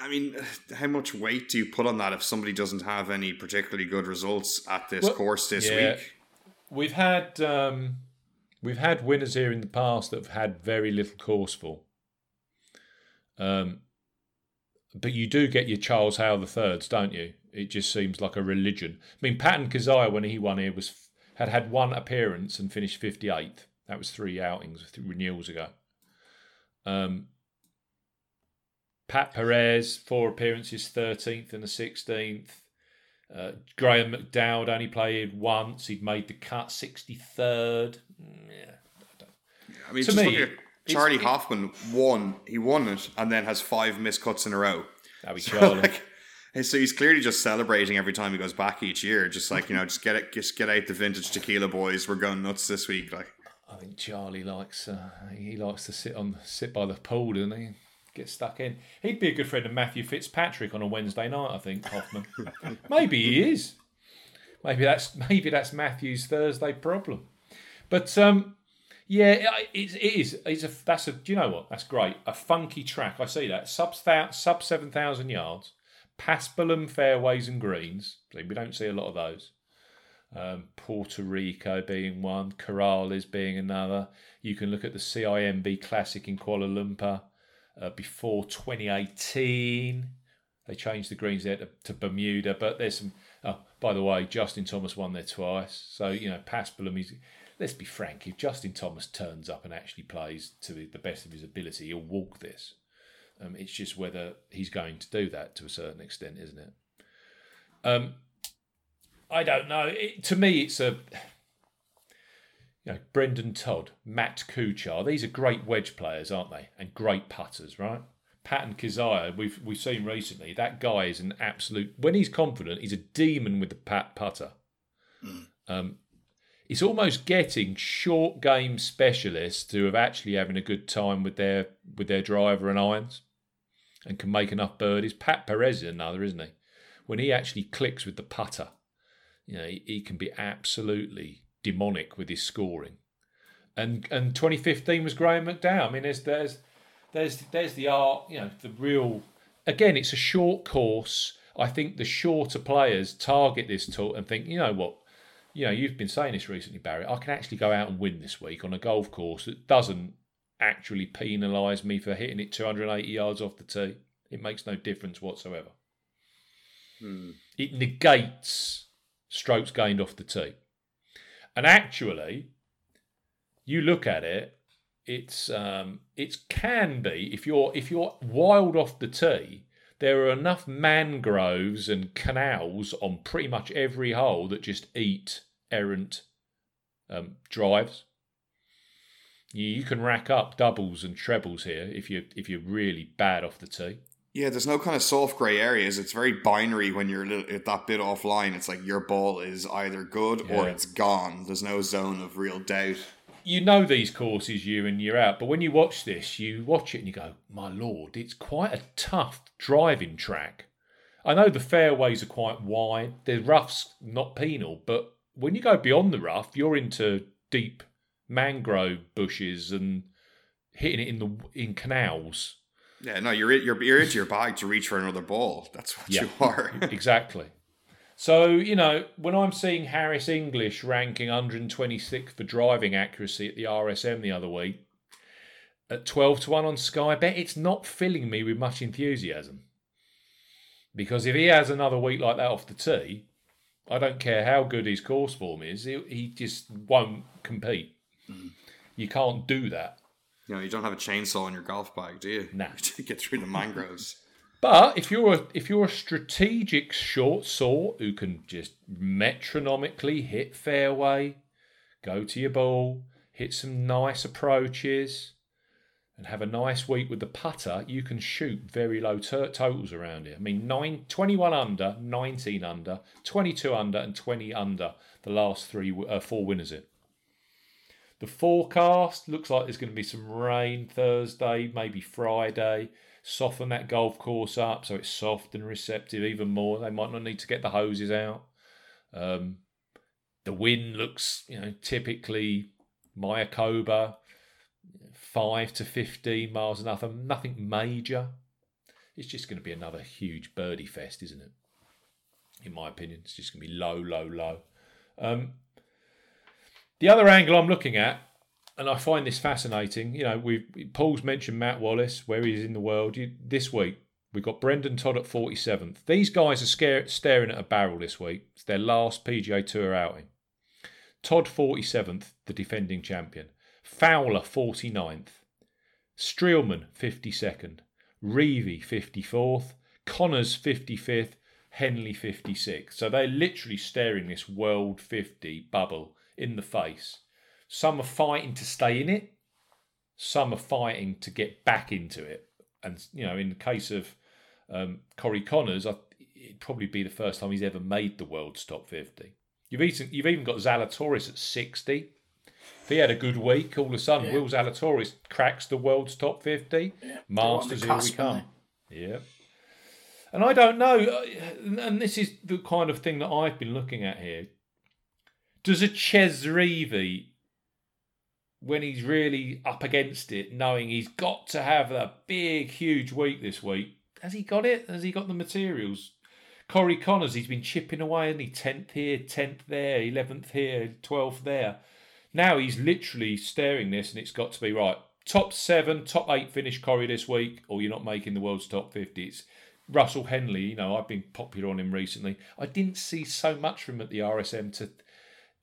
I mean, how much weight do you put on that if somebody doesn't have any particularly good results at this Well, course this yeah. week? We've had um, we've had winners here in the past that have had very little course form. Um, but you do get your Charles Howell the thirds, don't you? It just seems like a religion. I mean, Patton Kizzire when he won here was had had one appearance and finished fifty eighth. That was three outings, three renewals ago. Um, Pat Perez four appearances, thirteenth and the sixteenth. Uh, Graeme McDowell only played once. He'd made the cut, 63rd. Mm, Yeah. I mean, To me, look at it's- Charlie it- Hoffman won. He won it and then has five missed cuts in a row. That'd be So, [laughs] like, so he's clearly just celebrating every time he goes back each year. Just like you know, just get it, just get out the vintage tequila, boys. We're going nuts this week. Like, I think Charlie likes uh, he likes to sit on sit by the pool, doesn't he? Get stuck in. He'd be a good friend of Matthew Fitzpatrick on a Wednesday night, I think, Hoffman. [laughs] maybe he is. Maybe that's maybe that's Matthew's Thursday problem. But um, yeah, it, it is. It's a that's a. Do you know what? That's great. A funky track. I see that sub sub seven thousand yards, Paspalum fairways and greens. We don't see a lot of those um, Puerto Rico being one, Corales being another. You can look at the CIMB Classic in Kuala Lumpur uh, before 2018. They changed the greens there to, to Bermuda, but there's some. Oh, by the way, Justin Thomas won there twice. So you know, Paspalum. He's, let's be frank. If Justin Thomas turns up and actually plays to the, best of his ability, he'll walk this. Um, it's just whether he's going to do that to a certain extent, isn't it? Um, I don't know. It, to me, it's a you know Brendon Todd, Matt Kuchar. These are great wedge players, aren't they? And great putters, right? Patton Kizzire, we've we've seen recently. That guy is an absolute. When he's confident, he's a demon with the pat putter. Um, it's almost getting short game specialists who are actually having a good time with their with their driver and irons, and can make enough birdies. Pat Perez is another, isn't he? When he actually clicks with the putter, You know, he, he can be absolutely demonic with his scoring. And and 2015 was Graeme McDowell. I mean, there's there's there's there's the art. You know, the real. Again, it's a short course. I think the shorter players target this tour and think, you know what, you know, you've been saying this recently, Barry. I can actually go out and win this week on a golf course that doesn't actually penalise me for hitting it 280 yards off the tee. It makes no difference whatsoever. Hmm. It negates strokes gained off the tee. And actually, you look at it, it's um, it can be if you're if you're wild off the tee, there are enough mangroves and canals on pretty much every hole that just eat errant um, drives. You, you can rack up doubles and trebles here if you if you're really bad off the tee. Yeah, there's no kind of soft grey areas. It's very binary when you're a little, at that bit offline. It's like your ball is either good or it's gone. There's no zone of real doubt. you know these courses year in year out, but when you watch this, you watch it and you go, "My lord, it's quite a tough driving track." I know the fairways are quite wide. The rough's not penal, but when you go beyond the rough, you're into deep mangrove bushes and hitting it in the in canals. Yeah, no, you're you're you're into your bag to reach for another ball. That's what Yeah. you are. [laughs] Exactly. So, you know, when I'm seeing Harris English ranking 126th for driving accuracy at the RSM the other week, at 12 to 1 on Sky Bet, it's not filling me with much enthusiasm. Because if he has another week like that off the tee, I don't care how good his course form is, he, he just won't compete. Mm-hmm. You can't do that. you know, you don't have a chainsaw in your golf bag, do you? Nah. [laughs] to get through the mangroves. [laughs] But if you're a if you're a strategic short sort who can just metronomically hit fairway, go to your ball, hit some nice approaches, and have a nice week with the putter, you can shoot very low to- totals around here. I mean, nine, 21 under, 19 under, 22 under, and 20 under the last three uh, four winners here. The forecast looks like there's going to be some rain Thursday, maybe Friday. Soften that golf course up so it's soft and receptive even more. They might not need to get the hoses out. Um, the wind looks, you know, typically Mayakoba, five to fifteen miles an hour. Nothing major. It's just going to be another huge birdie fest, isn't it? In my opinion, it's just going to be low, low, low. Um, the other angle I'm looking at, and I find this fascinating. You know, we Paul's mentioned Matt Wallace, where he is in the world. You, this week we've got Brendon Todd at 47th. These guys are scare, staring at a barrel this week. It's their last PGA Tour outing. Todd 47th, the defending champion. Fowler 49th. Streelman 52nd. Reavie 54th. Conners 55th. Henley 56th. So they're literally staring this World 50 bubble in the face. Some are fighting to stay in it. Some are fighting to get back into it. And you know, in the case of um, Corey Conners, I, it'd probably be the first time he's ever made the world's top 50. You've even you've even got Zalatoris at 60. If he had a good week, all of a sudden, Yeah. Will Zalatoris cracks the world's top 50. Yeah, Masters, here we come. Yeah. And I don't know, uh, and this is the kind of thing that I've been looking at here. Does a Chez Reavie, when he's really up against it, knowing he's got to have a big, huge week this week, has he got it? Has he got the materials? Corey Conners, he's been chipping away, and he tenth here, tenth there, eleventh here, twelfth there. Now he's literally staring this, and it's got to be right. Top seven, top eight finish Corey this week, or you're not making the world's top fifty. It's Russell Henley. You know, I've been popular on him recently. I didn't see so much from him at the RSM to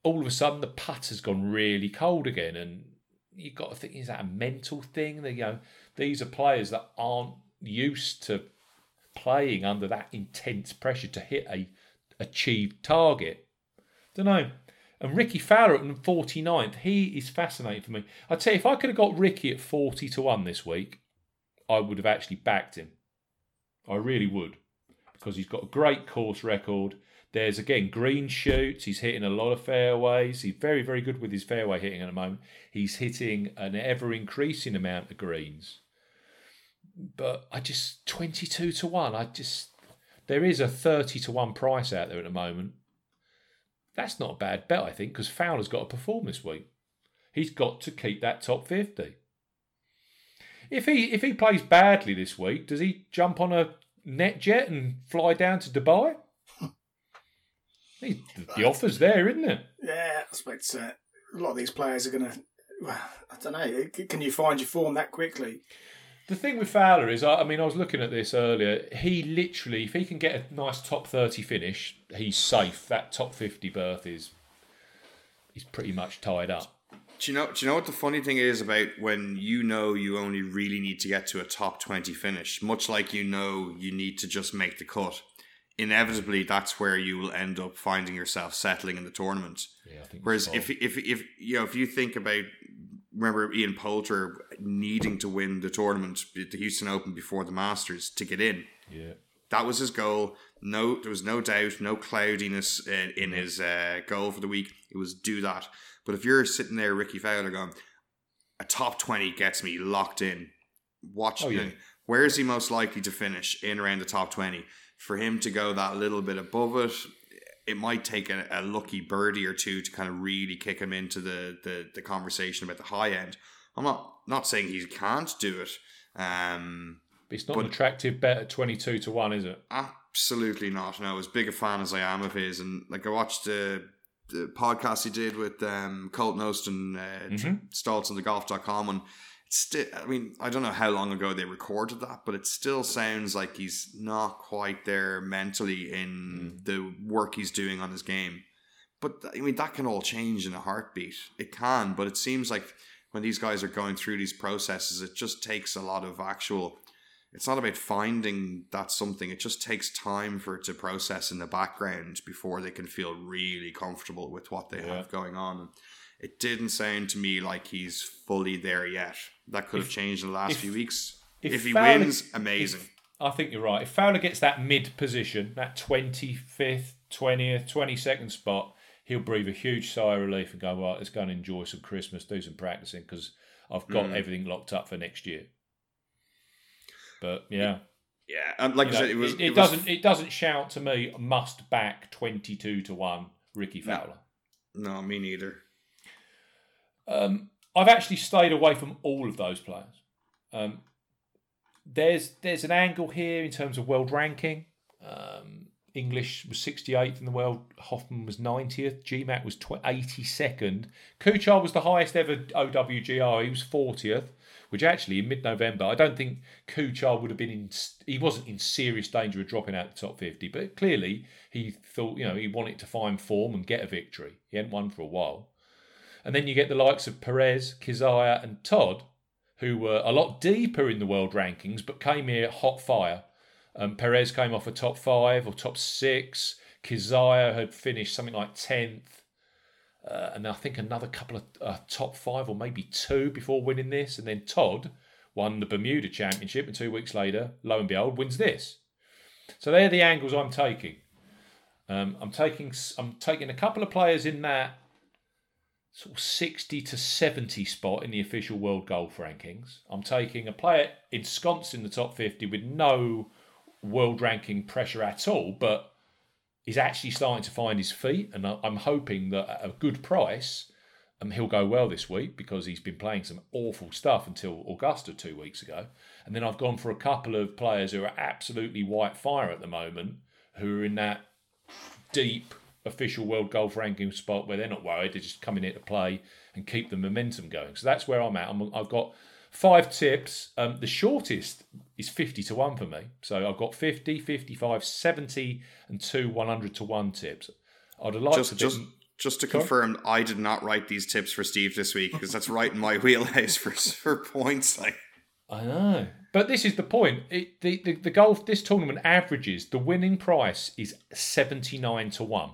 all of a sudden the putter's gone really cold again, and you've got to think is that a mental thing? That you know, these are players that aren't used to playing under that intense pressure to hit a achieved target. Don't know. And Rickie Fowler at 49th, he is fascinating for me. I tell you, if I could have got Rickie at 40 to 1 this week, I would have actually backed him. I really would. Because he's got a great course record. There's again green shoots. He's hitting a lot of fairways. He's very, very good with his fairway hitting at the moment. He's hitting an ever increasing amount of greens. But I just 22 to 1. I just there is a 30 to 1 price out there at the moment. That's not a bad bet, I think, because Fowler's got to perform this week. He's got to keep that top 50. If he if he plays badly this week, does he jump on a net jet and fly down to Dubai? [laughs] the, the offer's there, isn't it? Yeah, I expect uh, a lot of these players are going to. Well, I don't know. Can you find your form that quickly? The thing with Fowler is, I, I mean, I was looking at this earlier. He literally, if he can get a nice top thirty finish, he's safe. That top fifty berth is, he's pretty much tied up. Do you know? Do you know what the funny thing is about when you know you only really need to get to a top twenty finish, much like you know you need to just make the cut. Inevitably, that's where you will end up finding yourself settling in the tournament. Yeah, I think. Whereas if if if you know if you think about remember Ian Poulter needing to win the tournament, the Houston Open before the Masters to get in, yeah, that was his goal. No, there was no doubt, no cloudiness in, in his uh, goal for the week. It was do that. But if you're sitting there, Rickie Fowler, going, a top twenty gets me locked in. Watch Oh, me. yeah. Where is he most likely to finish in around the top twenty? For him to go that little bit above it, it might take a, a lucky birdie or two to kind of really kick him into the, the, the conversation about the high end. I'm not not saying he can't do it. Um, it's not an attractive bet at twenty-two to one, is it? Absolutely not. No, as big a fan as I am of his, and like I watched the, the podcast he did with um, Colt Knost and uh, Mhm. Stoltz on the golf.com, and still, I mean, I don't know how long ago they recorded that, but it still sounds like he's not quite there mentally in mm. the work he's doing on his game. But I mean, that can all change in a heartbeat. It can, but it seems like when these guys are going through these processes, it just takes a lot of actual it's not about finding that something. It just takes time for it to process in the background before they can feel really comfortable with what they Yeah. have going on. It didn't sound to me like he's fully there yet. That could have changed in the last if- few weeks. if If, he Fowler- wins, amazing. If- I think you're right. If Fowler gets that mid position, that 25th, 20th, 22nd spot, he'll breathe a huge sigh of relief and go, well, let's go and enjoy some Christmas, do some practicing because I've got Mm. everything locked up for next year. But yeah, yeah, and like you I know, said, it was. it, it was- doesn't it doesn't shout to me must back 22 to 1 Rickie No. Fowler. No, me neither. Um, I've actually stayed away from all of those players. Um, there's there's an angle here in terms of world ranking. Um, English was 68th in the world. Hoffman was 90th. GMac was 82nd. Kuchar was the highest ever OWGR. He was 40th, which actually in mid-November, I don't think Kuchar would have been in. He wasn't in serious danger of dropping out the top 50, but clearly he thought, you know, he wanted to find form and get a victory. He hadn't won for a while. And then you get the likes of Perez, Kizzire, and Todd, who were a lot deeper in the world rankings, but came here hot fire. Um, Perez came off a top five or top six. Kizzire had finished something like 10th. Uh, and I think another couple of uh, top five or maybe two before winning this. And then Todd won the Bermuda Championship, and two weeks later, lo and behold, wins this. So they're the angles I'm taking. Um, I'm taking I'm taking a couple of players in that sort of 60 to 70 spot in the official world golf rankings. I'm taking a player ensconced in the top 50 with no world ranking pressure at all, but is actually starting to find his feet. And I'm hoping that at a good price, um, he'll go well this week because he's been playing some awful stuff until Augusta two weeks ago. And then I've gone for a couple of players who are absolutely white fire at the moment, who are in that deep official world golf ranking spot where they're not worried. They're just coming here to play and keep the momentum going. So that's where I'm at. I'm, I've got five tips. Um, the shortest is 50 to 1 for me. So I've got 50, 55, 70, and two 100 to 1 tips. I'd have liked Just, bit- just, just to confirm, I did not write these tips for Steve this week because that's right in my [laughs] wheelhouse for for points. Like, I know. But this is the point. It, the, the, the golf, this tournament averages, the winning price is 79 to 1.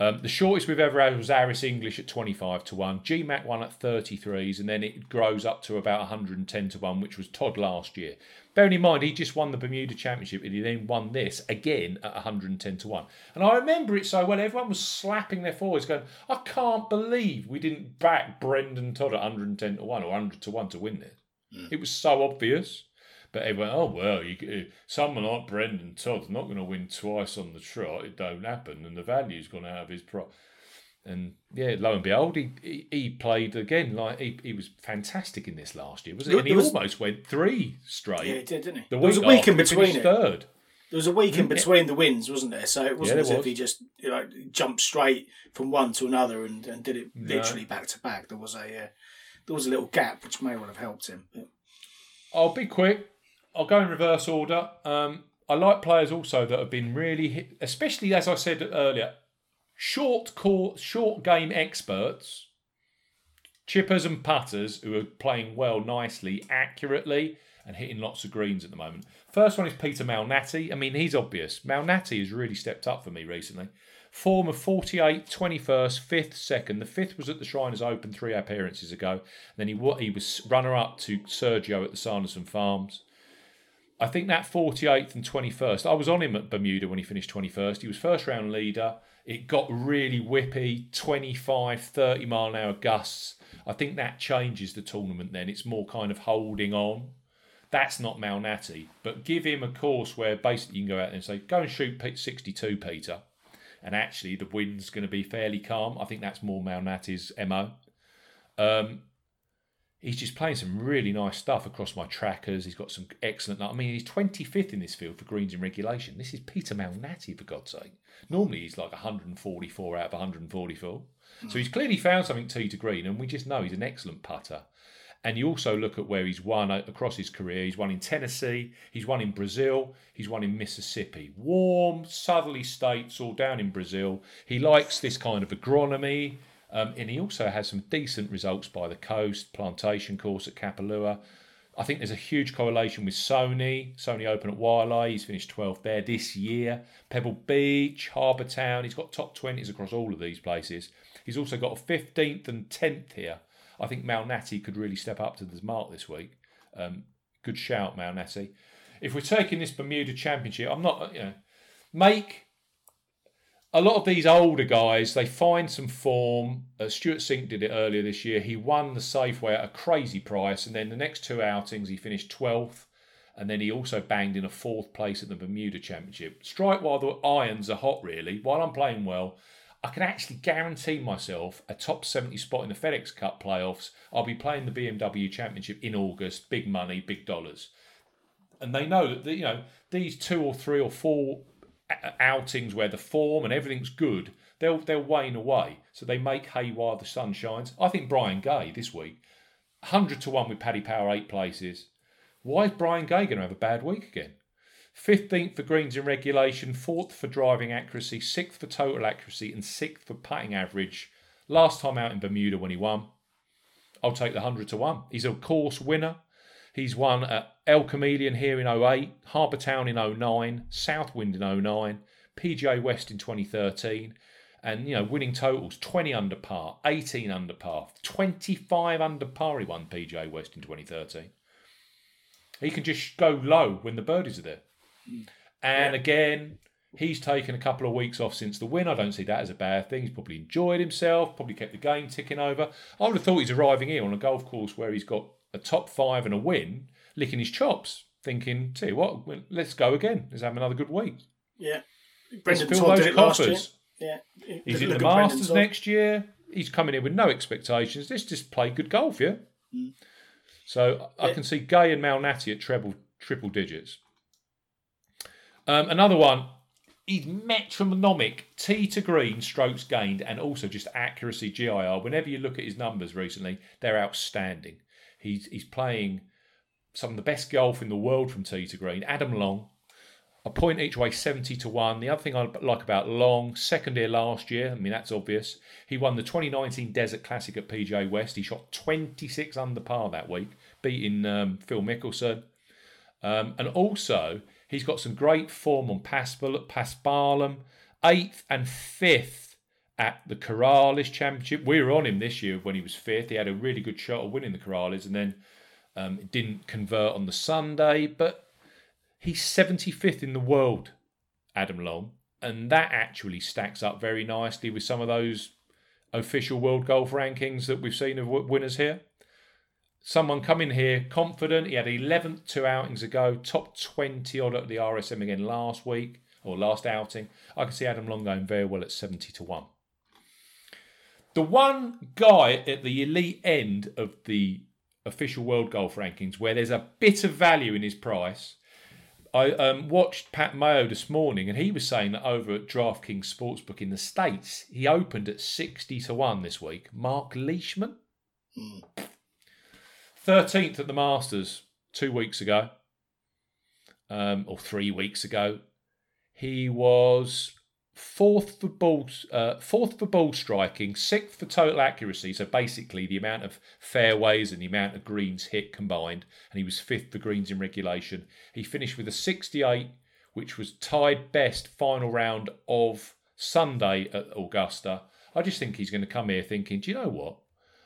Um, the shortest we've ever had was Harris English at 25 to 1. GMac won at 33s, and then it grows up to about 110 to 1, which was Todd last year. Bearing in mind, he just won the Bermuda Championship and he then won this again at 110 to 1. And I remember it so well, everyone was slapping their foreheads, going, I can't believe we didn't back Brendon Todd at 110 to 1 or 100 to 1 to win this. It was so obvious. But everyone, oh well, you, someone like Brendon Todd's not going to win twice on the trot. It don't happen, and the value's gone out of his pro. And yeah, lo and behold, he, he, he played again. Like he, he was fantastic in this last year, wasn't he? And he was- almost went three straight. Yeah, he did, didn't he? The there was a week in between it. Third. There was a week in between the wins, wasn't there? So it wasn't Yeah, as there if he just you know, jumped straight from one to another and, and did it No. literally back to back. There was a uh, there was a little gap which may well have helped him. But I'll be quick. I'll go in reverse order. Um, I like players also that have been really, hit, especially as I said earlier, short court, short game experts, chippers and putters who are playing well, nicely, accurately, and hitting lots of greens at the moment. First one is Peter Malnati. I mean, he's obvious. Malnati has really stepped up for me recently. Form of 48, 21st, 5th, 2nd. The 5th was at the Shriners Open three appearances ago. Then he he was runner up to Sergio at the Sanderson Farms. I think that 48th and 21st, I was on him at Bermuda when he finished 21st. He was first round leader. It got really whippy, 25, 30 mile an hour gusts. I think that changes the tournament then. It's more kind of holding on. That's not Malnati. But give him a course where basically you can go out there and say, go and shoot 62, Peter. And actually the wind's going to be fairly calm. I think that's more Malnati's MO. Um, he's just playing some really nice stuff across my trackers. He's got some excellent. I mean, he's 25th in this field for greens in regulation. This is Peter Malnati, for God's sake. Normally, he's like 144 out of 144. So he's clearly found something tee to green, and we just know he's an excellent putter. And you also look at where he's won across his career. He's won in Tennessee, he's won in Brazil, he's won in Mississippi. Warm, southerly states, all down in Brazil. He likes this kind of agronomy. Um, and he also has some decent results by the coast, plantation course at Kapalua. I think there's a huge correlation with Sony. Sony Open at Waialae. He's finished 12th there this year. Pebble Beach, Harbour Town. He's got top 20s across all of these places. He's also got a 15th and 10th here. I think Malnati could really step up to the mark this week. Um, good shout, Malnati. If we're taking this Bermuda Championship, I'm not, you know, make a lot of these older guys, they find some form. Uh, Stewart Cink did it earlier this year. He won the Safeway at a crazy price, and then the next two outings he finished 12th, and then he also banged in a fourth place at the Bermuda Championship. Strike while the irons are hot, really. While I'm playing well, I can actually guarantee myself a top 70 spot in the FedEx Cup playoffs. I'll be playing the BMW Championship in August. Big money, big dollars and they know that the, you know these two or three or four outings where the form and everything's good, they'll they'll wane away. So they make hay while the sun shines. I think Brian Gay this week, hundred to one with Paddy Power, eight places. Why is Brian Gay going to have a bad week again? Fifteenth for greens in regulation, fourth for driving accuracy, sixth for total accuracy, and sixth for putting average. Last time out in Bermuda when he won, I'll take the 100 to 1. He's a course winner. He's won at El Chameleon here in 08, Harbour Town in 09, Southwind in 09, PGA West in 2013. And, you know, winning totals 20 under par, 18 under par, 25 under par. He won PGA West in 2013. He can just go low when the birdies are there. Mm. And again, he's taken a couple of weeks off since the win. I don't see that as a bad thing. He's probably enjoyed himself, probably kept the game ticking over. I would have thought he's arriving here on a golf course where he's got a top five and a win, licking his chops, thinking, tell you what, well, let's go again. Let's have another good week. yeah, Let's Brendon fill those did it last year. coffers. Yeah, He's Look in the Brendan Masters next year. He's coming in with no expectations. Let's just play good golf, yeah? So I can see Gay and Malnati at treble, triple digits. Um, another one, he's metronomic. Tee to green, strokes gained, and also just accuracy GIR. Whenever you look at his numbers recently, they're outstanding. He's, he's playing some of the best golf in the world from tee to green. Adam Long, a point each way, 70 to 1. The other thing I like about Long, second year last year, I mean, that's obvious. He won the 2019 Desert Classic at PGA West. He shot 26 under par that week, beating um, Phil Mickelson. Um, and also, he's got some great form on Paspal- Paspalum, eighth and fifth at the Corales Championship. We were on him this year when he was fifth. He had a really good shot of winning the Corales and then um, didn't convert on the Sunday. But he's 75th in the world, Adam Long. And that actually stacks up very nicely with some of those official world golf rankings that we've seen of winners here. someone come in here confident. He had 11th two outings ago, top 20 odd at the RSM again last week or last outing. I can see Adam Long going very well at 70 to 1. The one guy at the elite end of the official world golf rankings where there's a bit of value in his price. I um, watched Pat Mayo this morning, and he was saying that over at DraftKings Sportsbook in the States, he opened at 60 to 1 this week. Mark Leishman. 13th at the Masters two weeks ago, um, or three weeks ago. He was fourth for ball, uh, fourth for ball striking, sixth for total accuracy. So basically, the amount of fairways and the amount of greens hit combined, and he was fifth for greens in regulation. He finished with a 68, which was tied best final round of Sunday at Augusta. I just think he's going to come here thinking, do you know what?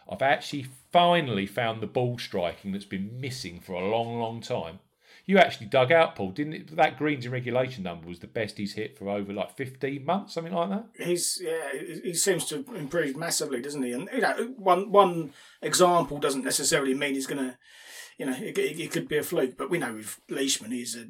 I've actually finally found the ball striking that's been missing for a long, long time. You actually dug out, Paul, didn't it? That greens in regulation number was the best he's hit for over like 15 months, something like that. He's yeah, he seems to have improved massively, doesn't he? And you know, one one example doesn't necessarily mean he's going to, you know, it, it, could be a fluke. But we know with Leishman, he's a,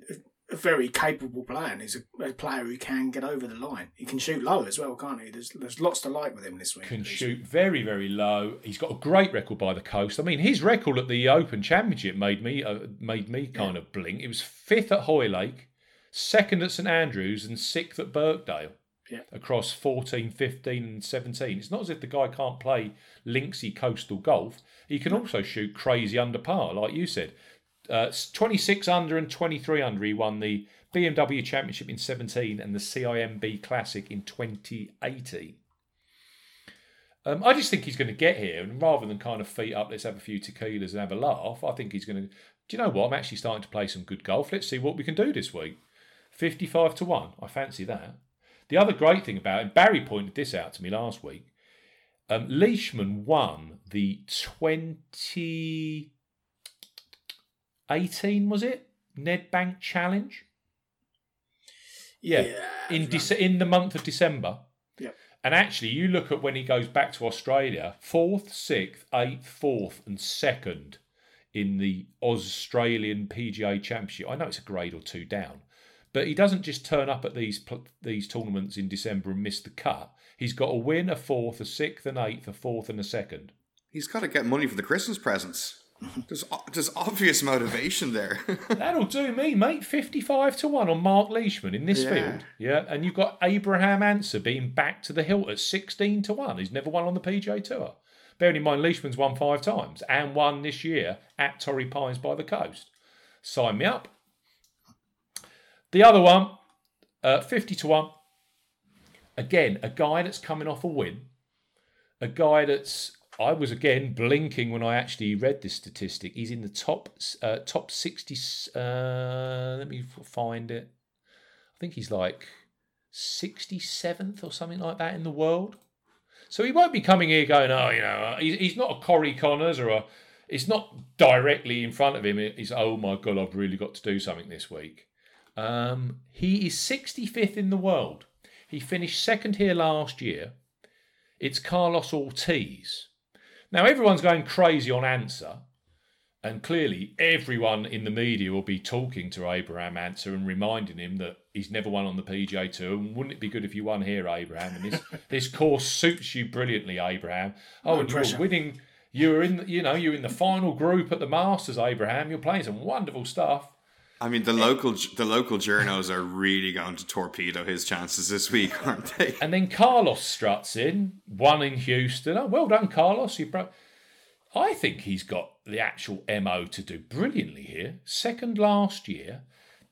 a very capable player, and he's a, a, player who can get over the line. He can shoot low as well, can't he? There's there's lots to like with him this week. He can shoot very very low. He's got a great record by the coast. I mean, his record at the Open Championship made me uh, made me kind yeah. of blink. It was fifth at Hoylake, second at St Andrews, and sixth at Birkdale. Yeah. Across 14, 15, and 17. It's not as if the guy can't play linksy coastal golf. He can also shoot crazy under par, like you said. Uh, 26 under and 23 under. He won the BMW Championship in 17 and the CIMB Classic in 2018. Um, I just think he's going to get here, and rather than kind of feet up, let's have a few tequilas and have a laugh. I think he's going to. Do you know what? I'm actually starting to play some good golf. Let's see what we can do this week. 55 to 1. I fancy that. The other great thing about it, Barry pointed this out to me last week. Um, Leishman won the 20. 18 was it? Nedbank Challenge. Yeah, yeah in Dece- in the month of December. Yeah. And actually, you look at when he goes back to Australia, fourth, sixth, eighth, fourth, and second in the Australian PGA Championship. I know it's a grade or two down, but he doesn't just turn up at these these tournaments in December and miss the cut. He's got a win, a fourth, a sixth, an eighth, a fourth, and a second. He's got to get money for the Christmas presents. There's there's obvious motivation there. [laughs] That'll do me, mate. Fifty-five to one on Mark Leishman in this yeah. field. Yeah, and you've got Abraham Ancer being back to the hilt at sixteen to one. He's never won on the PGA Tour. Bearing in mind, Leishman's won five times and won this year at Torrey Pines by the coast. Sign me up. The other one, uh, 50 to 1. Again, a guy that's coming off a win. A guy that's I was again blinking when I actually read this statistic. He's in the top uh, top sixty. Uh, let me find it. I think he's like sixty seventh or something like that in the world. So he won't be coming here going, oh, you know, he's, he's not a Corey Conners or a. It's not directly in front of him. He's oh my god, I've really got to do something this week. Um, he is sixty fifth in the world. He finished second here last year. It's Carlos Ortiz now, everyone's going crazy on Ancer, and clearly everyone in the media will be talking to Abraham Ancer and reminding him that he's never won on the PGA Tour. And wouldn't it be good if you won here, Abraham? And this, [laughs] this course suits you brilliantly, Abraham. Oh, no and you're winning. You were in, the, you know, you're in the final group at the Masters, Abraham. You're playing some wonderful stuff. I mean, the local the local journos are really going to torpedo his chances this week, [laughs] aren't they? And then Carlos struts in, won in Houston. Oh, well done, Carlos. You broke. I think he's got the actual mo to do brilliantly here. Second last year.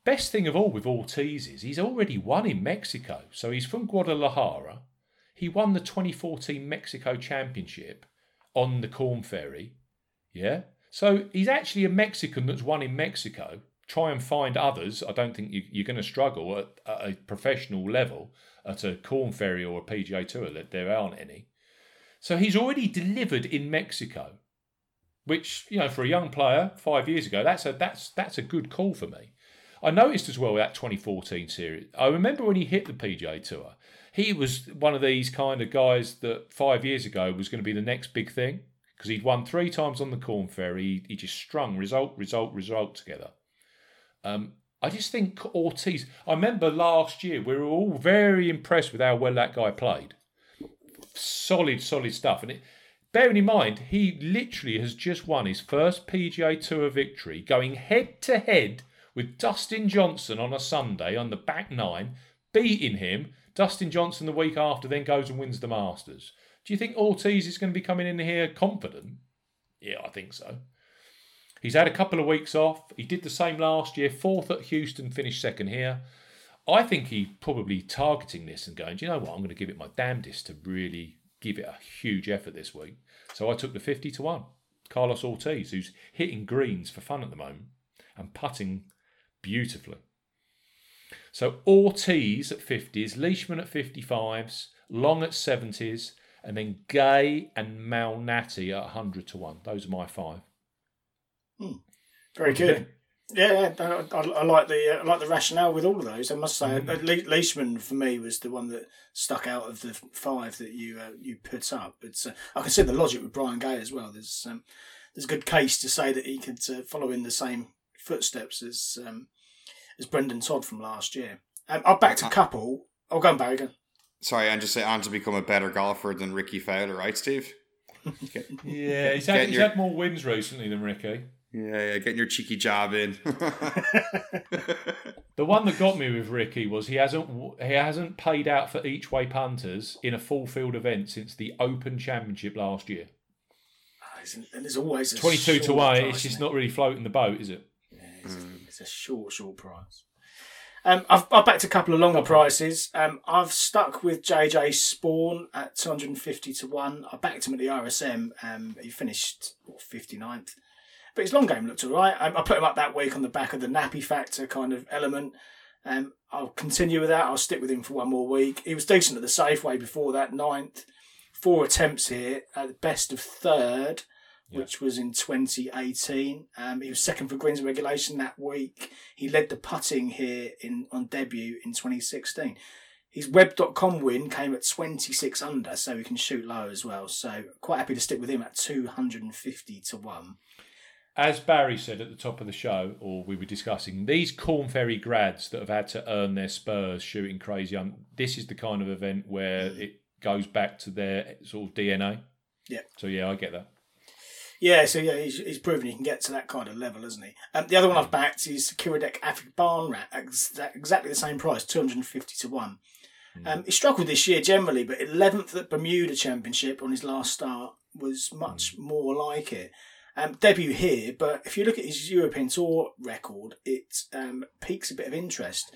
Best thing of all with Ortiz is he's already won in Mexico. So he's from Guadalajara. He won the 2014 Mexico Championship on the Corn Ferry. Yeah. So he's actually a Mexican that's won in Mexico try and find others. I don't think you, are going to struggle at, at, a professional level at a Corn Ferry or a PGA Tour. That there aren't any. So he's already delivered in Mexico, which you know for a young player five years ago, that's a that's that's a good call for me. I noticed as well that 2014 series. I remember when he hit the PGA Tour, he was one of these kind of guys that five years ago was going to be the next big thing because he'd won three times on the Corn Ferry. He, he just strung result, result, result together. Um, I just think Ortiz. I remember last year we were all very impressed with how well that guy played. Solid, solid stuff. And it, bearing in mind, he literally has just won his first PGA Tour victory, going head to head with Dustin Johnson on a Sunday on the back nine, beating him. Dustin Johnson the week after then goes and wins the Masters. Do you think Ortiz is going to be coming in here confident? Yeah, I think so. He's had a couple of weeks off. He did the same last year, fourth at Houston, finished second here. I think he's probably targeting this and going, do you know what? I'm going to give it my damnedest to really give it a huge effort this week. So I took the 50 to 1. Carlos Ortiz, who's hitting greens for fun at the moment and putting beautifully. So Ortiz at 50s, Leishman at 55s, Long at 70s, and then Gay and Malnati at 100 to 1. Those are my five. Very good. Yeah, yeah I, I, like the uh, I like the rationale with all of those. I must say, Mm. uh, Le- Leishman for me was the one that stuck out of the five that you uh, you put up. But uh, I can see the logic with Brian Gay as well. There's um, there's a good case to say that he could uh, follow in the same footsteps as um, as Brendon Todd from last year. Um, I'll back to couple. Oh, go on, Barry. again. on. Sorry, and just say and to become a better golfer than Rickie Fowler, right, Steve? [laughs] Yeah, he's had, he's your- had more wins recently than Rickie. Yeah, yeah, getting your cheeky job in. [laughs] The one that got me with Rickie was he hasn't he hasn't paid out for each way punters in a full field event since the Open Championship last year. Ah, And there's always a Twenty two to one. price, It's just isn't it? not really floating the boat, is it? Yeah, it's, it's a short, short price. Um, I've, I've backed a couple of longer prices. Um, I've stuck with JJ Spaun at 250 to 1. I backed him at the RSM. Um, he finished what, 59th. But his long game looked all right. Um, I put him up that week on the back of the nappy factor kind of element. Um, I'll continue with that. I'll stick with him for one more week. He was decent at the Safeway before that, ninth. Four attempts here, at the best of third which was in 2018. Um, he was second for greens regulation that week. He led the putting here in on debut in 2016. His web.com win came at 26 under, so he can shoot low as well. So quite happy to stick with him at 250 to 1. As Barry said at the top of the show, or we were discussing, these Corn Ferry grads that have had to earn their spurs shooting crazy, um, this is the kind of event where it goes back to their sort of DNA. Yeah. So yeah, I get that. Yeah, so yeah, he's, he's proven he can get to that kind of level, hasn't he? Um, the other one I've backed is Kiradech Aphibarnrat, ex- exactly the same price, 250 to 1. Um, he struggled this year generally, but 11th at Bermuda Championship on his last start was much more like it. Um, debut here, but if you look at his European Tour record, it um, piques a bit of interest.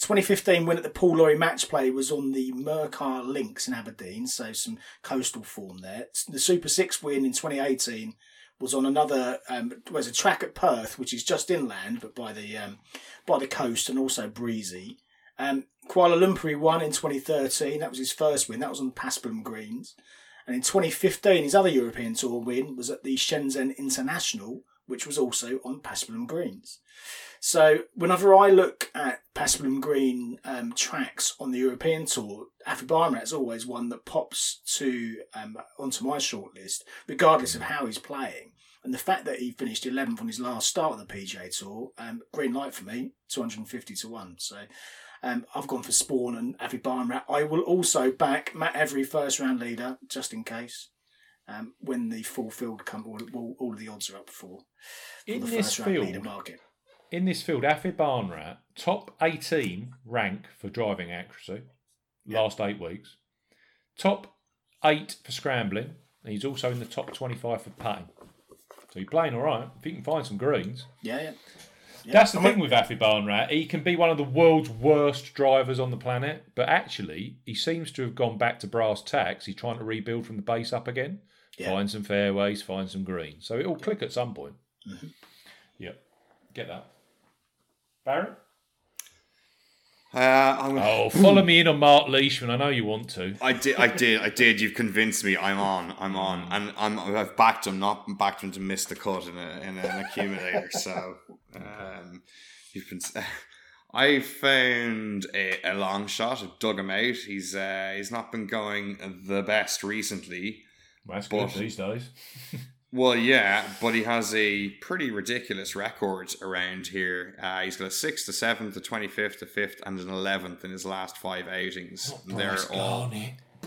2015 win at the Paul Lawrie match play was on the Murcar Links in Aberdeen, so some coastal form there. The Super Six win in 2018 was on another um, was a track at Perth, which is just inland but by the um, by the coast and also breezy. Um, Kuala Lumpur won in 2013. That was his first win. That was on Paspalum Greens. And in 2015, his other European Tour win was at the Shenzhen International, which was also on Paspalum Greens. So whenever I look at Paspalum Green um, tracks on the European Tour, Aphibarnrat is always one that pops to um, onto my shortlist, regardless of how he's playing. And the fact that he finished 11th on his last start on the PGA Tour, um, green light for me, 250 to 1. So um, I've gone for Spaun and Aphibarnrat. I will also back Matt Every first round leader, just in case, um, when the full field come, all, all, all of the odds are up for, for In the this first round leader field, market. in this field, Aphibarnrat, top 18 rank for driving accuracy, last eight weeks. Top eight for scrambling. And he's also in the top 25 for putting. So you're playing all right. If you can find some greens. Yeah, yeah. Yeah. That's the I mean- thing with Aphibarnrat. He can be one of the world's worst drivers on the planet, but actually, he seems to have gone back to brass tacks. He's trying to rebuild from the base up again, Yeah. find some fairways, find some greens. So it'll click at some point. Mm-hmm. Yep, get that. Barrett? Uh, Oh, [clears throat] follow me in on Mark Leishman. I know you want to. I did, I did, I did. You've convinced me. I'm on. I'm on, and I'm. I've backed him, not backed him to miss the cut in, a, in an [laughs] accumulator. So, um, you've been. [laughs] I found a, a long shot. I've dug him out. He's uh, he's not been going the best recently. Well, that's But- good these days. [laughs] Well, yeah, but he has a pretty ridiculous record around here. Uh, he's got a sixth, a seventh, a twenty-fifth, a fifth, and an eleventh in his last five outings. They're all.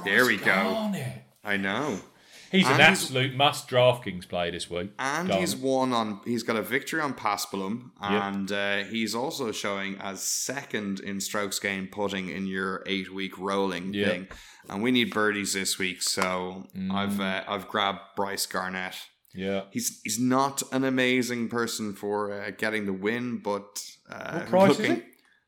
There we go. I know. He's an And he's- absolute must DraftKings play this week. And Go he's on. won on. He's got a victory on Paspalum, and uh, he's also showing as second in strokes gained putting in your eight week rolling Yeah. thing. And we need birdies this week, so I've Mm. uh, I've grabbed Brice Garnett. Yeah. He's he's not an amazing person for uh, getting the win, but uh, What price is looking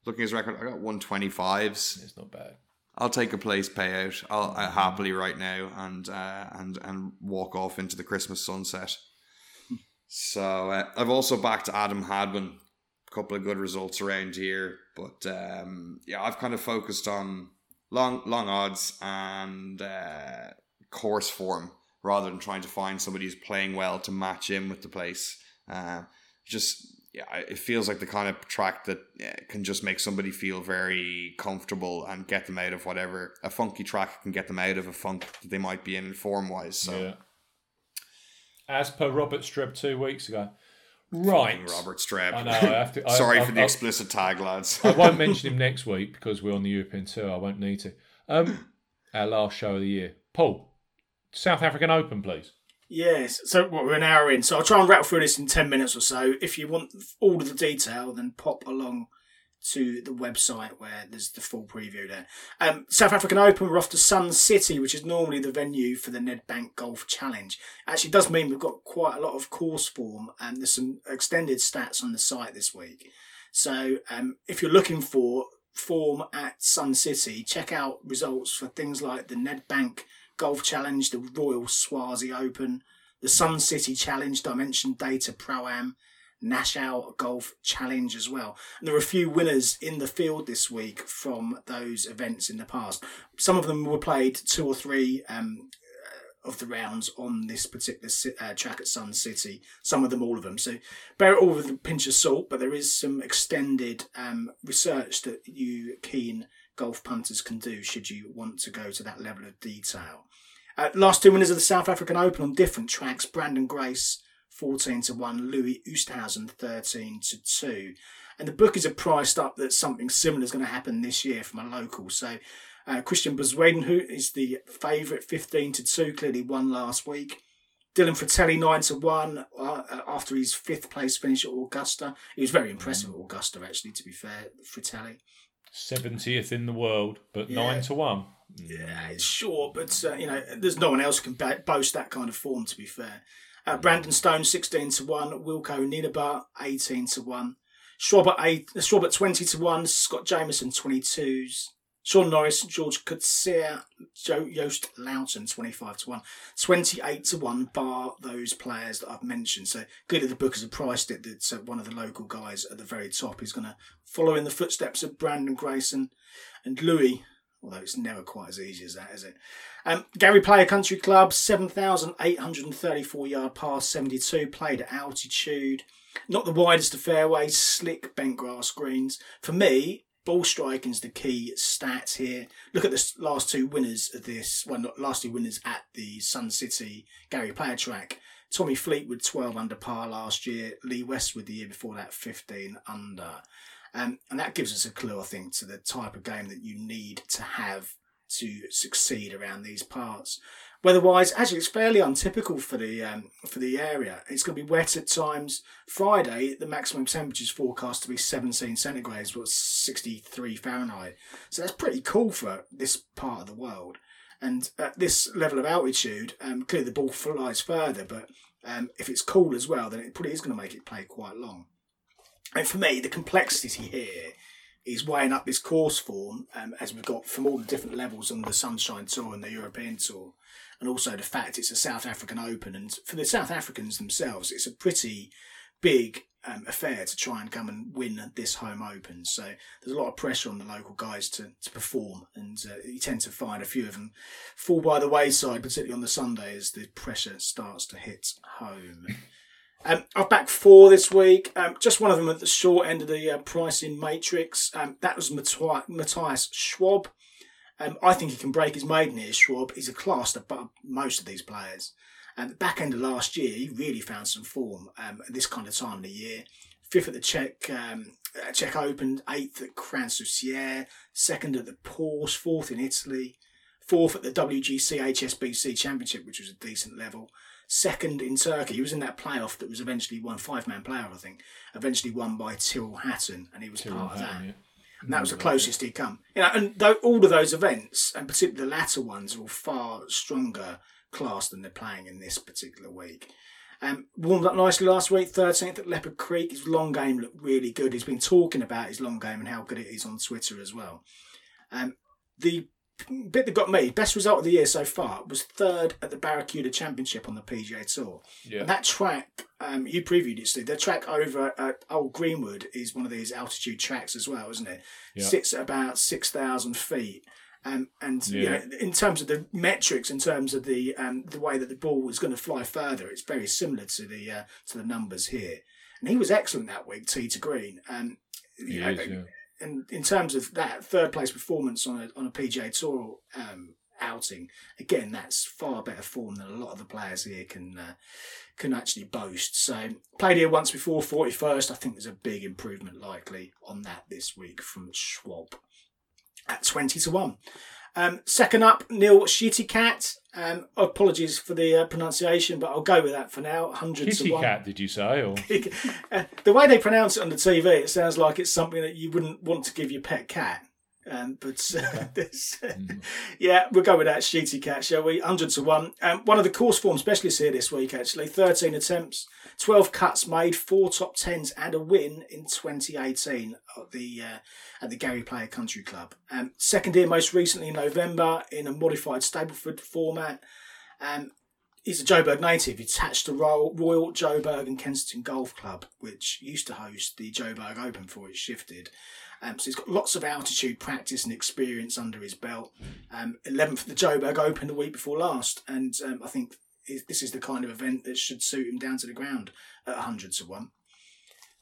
looking at his record, I got one twenty fives. It's not bad. I'll take a place payout. I'll uh, happily right now and uh, and and walk off into the Christmas sunset. So uh, I've also backed Adam Hadwin. A couple of good results around here, but um, yeah, I've kind of focused on long long odds and uh, course form rather than trying to find somebody who's playing well to match in with the place. Uh, just yeah, it feels like the kind of track that yeah, can just make somebody feel very comfortable and get them out of whatever a funky track can get them out of a funk that they might be in form wise. So Yeah. As per Robert Streb two weeks ago. Right. Robert Streb. I know. I have to. [laughs] I, Sorry I, for the explicit tag, lads. I won't [laughs] mention him next week because we're on the European tour. I won't need to. Um, our last show of the year. Paul, South African Open, please. Yes. So what, we're an hour in. So I'll try and rattle through this in 10 minutes or so. If you want all of the detail, then pop along to the website where there's the full preview there. Um, South African Open, we're off to Sun City, which is normally the venue for the Nedbank Golf Challenge. Actually, does mean we've got quite a lot of course form and there's some extended stats on the site this week. So um, if you're looking for form at Sun City, check out results for things like the Nedbank Golf Challenge, the Royal Swazi Open, the Sun City Challenge, Dimension Data Pro Am, Nassau Golf Challenge as well. And there are a few winners in the field this week from those events in the past. Some of them were played two or three um, uh, of the rounds on this particular uh, track at Sun City. Some of them, all of them. So bear it all with a pinch of salt, but there is some extended um, research that you keen golf punters can do should you want to go to that level of detail. Uh, last two winners of the South African Open on different tracks. Branden Grace, 14 to 1. Louis Oosthuizen, 13 to 2. And the bookies are priced up that something similar is going to happen this year from a local. So uh, Christiaan Bezuidenhout, who is the favourite, 15 to 2, clearly won last week. Dylan Frittelli, 9 to 1 uh, after his fifth place finish at Augusta. He was very impressive at Augusta, actually, to be fair, Frittelli. 70th in the world, but Yeah. 9 to 1. Yeah, it's short, but uh, you know, there's no one else can ba- boast that kind of form. To be fair, uh, Brandon Stone sixteen to one, Wilco Nienaber eighteen to one, Schwab at eight, Schwab at twenty to one, Scott Jamieson twenty twos, Shaun Norris, George Yost Loughton twenty five to one, twenty eight to one, bar those players that I've mentioned. So clearly the bookers have priced it that one of the local guys at the very top is going to follow in the footsteps of Branden Grayson and Louis although it's never quite as easy as that, is it? Um, Gary Player Country Club, 7,834 yard par 72, played at altitude. Not the widest of fairways, slick bent grass greens. For me, ball striking's the key stat here. Look at the last two winners of this, well, not last two winners at the Sun City Gary Player track. Tommy Fleetwood, 12 under par last year. Lee Westwood, the year before that, 15 under. Um, and that gives us a clue, I think, to the type of game that you need to have to succeed around these parts. Weather-wise, actually, it's fairly untypical for the um, for the area. It's going to be wet at times. Friday, the maximum temperature is forecast to be 17 centigrades, but 63 Fahrenheit. So that's pretty cool for this part of the world. And at this level of altitude, um, clearly the ball flies further, but um, if it's cool as well, then it probably is going to make it play quite long. And for me, the complexity here is weighing up this course form um, as we've got from all the different levels on the Sunshine Tour and the European Tour, and also the fact it's a South African Open. And for the South Africans themselves, it's a pretty big um, affair to try and come and win this home Open. So there's a lot of pressure on the local guys to, to perform, and uh, you tend to find a few of them fall by the wayside, particularly on the Sunday as the pressure starts to hit home. [laughs] Um, I've backed four this week. Um, just one of them at the short end of the uh, pricing matrix. Um, that was Matthias Matthias Schwab. Um, I think he can break his maiden here, Schwab. He's a class above most of these players. And the back end of last year, he really found some form um, at this kind of time of the year. Fifth at the Czech um, uh, Czech Open, eighth at Crans-sur-Sierre, second at the Porsche, fourth in Italy, fourth at the WGC HSBC Championship, which was a decent level. Second in Turkey, he was in that playoff that was eventually won five man playoff, I think. Eventually won by Tyrrell Hatton, and he was part of that. Yeah. And that was the closest he'd come. You know, and though all of those events, and particularly the latter ones, are all far stronger class than they're playing in this particular week. Um, warmed up nicely last week, 13th at Leopard Creek. His long game looked really good. He's been talking about his long game and how good it is on Twitter as well. Um, the bit that got me, best result of the year so far, was third at the Barracuda Championship on the PGA Tour. Yeah. And that track, um, you previewed it, Steve. The track over at Old Greenwood is one of these altitude tracks as well, isn't it? Yeah. Sits at about 6,000 feet. Um, and you Yeah. know, in terms of the metrics, in terms of the um, the way that the ball was going to fly further, it's very similar to the uh, to the numbers here. And he was excellent that week, tee to green. Um, you know, is, yeah. And in terms of that third place performance on a on a PGA Tour um, outing, again, that's far better form than a lot of the players here can uh, can actually boast. So played here once before, forty first. I think there's a big improvement likely on that this week from Schwab at twenty to one. Um, second up, Neil Schietekat. Um, apologies for the uh, pronunciation, but I'll go with that for now. Hundred to Kitty one. cat, did you say? Or [laughs] Uh, the way they pronounce it on the TV, it sounds like it's something that you wouldn't want to give your pet cat. Um, but uh, [laughs] this, yeah, we'll go with that sheety cat, shall we? Hundred to one. Um, one of the course form specialists here this week, actually. Thirteen attempts, twelve cuts made, four top tens, and a win in 2018 at the uh, at the Gary Player Country Club. Um, second here, most recently in November in a modified Stableford format. Um, he's a Joburg native. He's attached to Royal, Royal Joburg and Kensington Golf Club, which used to host the Joburg Open before it shifted. Um, so he's got lots of altitude practice and experience under his belt. Um, 11th at the Joburg Open the week before last, and um, I think this is the kind of event that should suit him down to the ground at 100 to 1.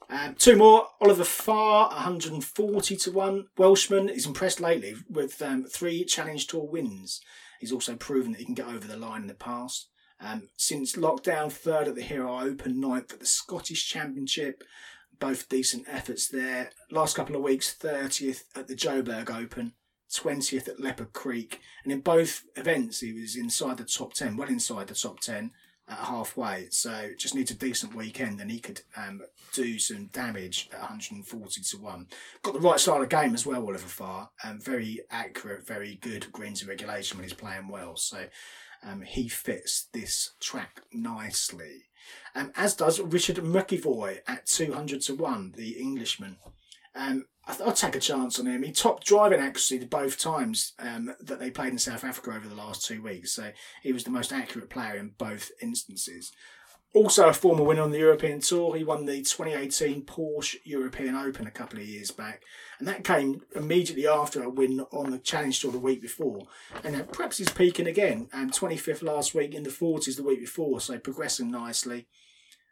Um, two more. Oliver Farr, 140 to 1. Welshman is impressed lately with um, three Challenge Tour wins. He's also proven that he can get over the line in the past. Um, since lockdown, third at the Hero Open, ninth at the Scottish Championship. Both decent efforts there. Last couple of weeks, 30th at the Joburg Open, 20th at Leopard Creek. And in both events, he was inside the top 10, well inside the top 10 at halfway. So just needs a decent weekend and he could um, do some damage at 140 to 1. Got the right style of game as well, Oliver Farr. Um, very accurate, very good greens and regulation when he's playing well. So um, he fits this track nicely. Um, as does Richard McEvoy at 200 to 1, the Englishman. Um, I th- I'll take a chance on him. He topped driving accuracy both times um, that they played in South Africa over the last two weeks. So he was the most accurate player in both instances. Also a former winner on the European Tour. He won the 2018 Porsche European Open a couple of years back. And that came immediately after a win on the Challenge Tour the week before. And perhaps he's peaking again. Um, 25th last week in the 40s the week before. So progressing nicely.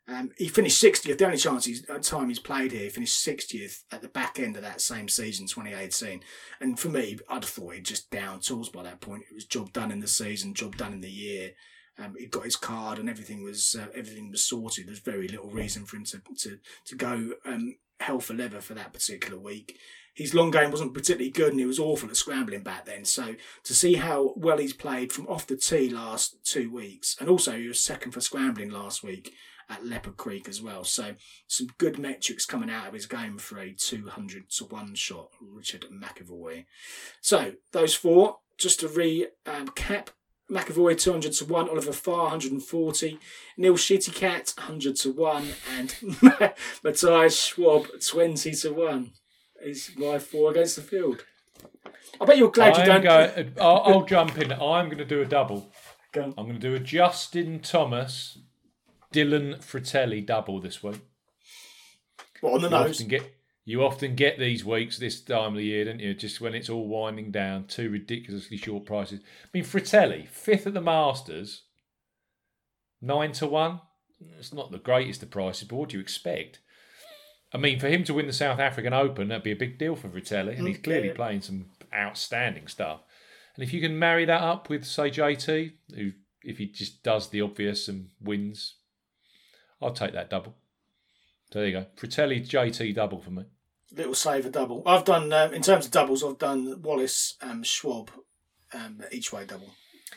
Um, he finished 60th. The only chance he's, uh, time he's played here, he finished 60th at the back end of that same season, 2018. And for me, I'd thought he'd just down tools by that point. It was job done in the season, job done in the year. Um, he got his card and everything was uh, everything was sorted. There's very little reason for him to to, to go um, hell for leather for that particular week. His long game wasn't particularly good and he was awful at scrambling back then. So to see how well he's played from off the tee last two weeks, and also he was second for scrambling last week at Leopard Creek as well. So some good metrics coming out of his game for a 200 to 1 shot, Richard McEvoy. So those four, just to recap, McEvoy 200 to 1, Oliver Farr 140, Neil Schietekat 100 to 1, and [laughs] Matthias Schwab 20 to 1 is my four against the field. I bet you're glad you don't. going, [laughs] I'll, I'll jump in. I'm going to do a double. Go. I'm going to do a Justin Thomas, Dylan Frittelli double this week. What, on the You nose? often get you often get these weeks this time of the year, don't you? Just when it's all winding down, two ridiculously short prices. I mean, Frittelli fifth at the Masters, nine to one. It's not the greatest of prices, but what do you expect? I mean, for him to win the South African Open, that'd be a big deal for Frittelli, and he's mm, clearly playing some outstanding stuff. And if you can marry that up with, say, JT, who if he just does the obvious and wins, I'll take that double. So there you go. Frittelli JT double for me. Little saver double. I've done um, in terms of doubles. I've done Wallace, um, Schwab, um, each way double.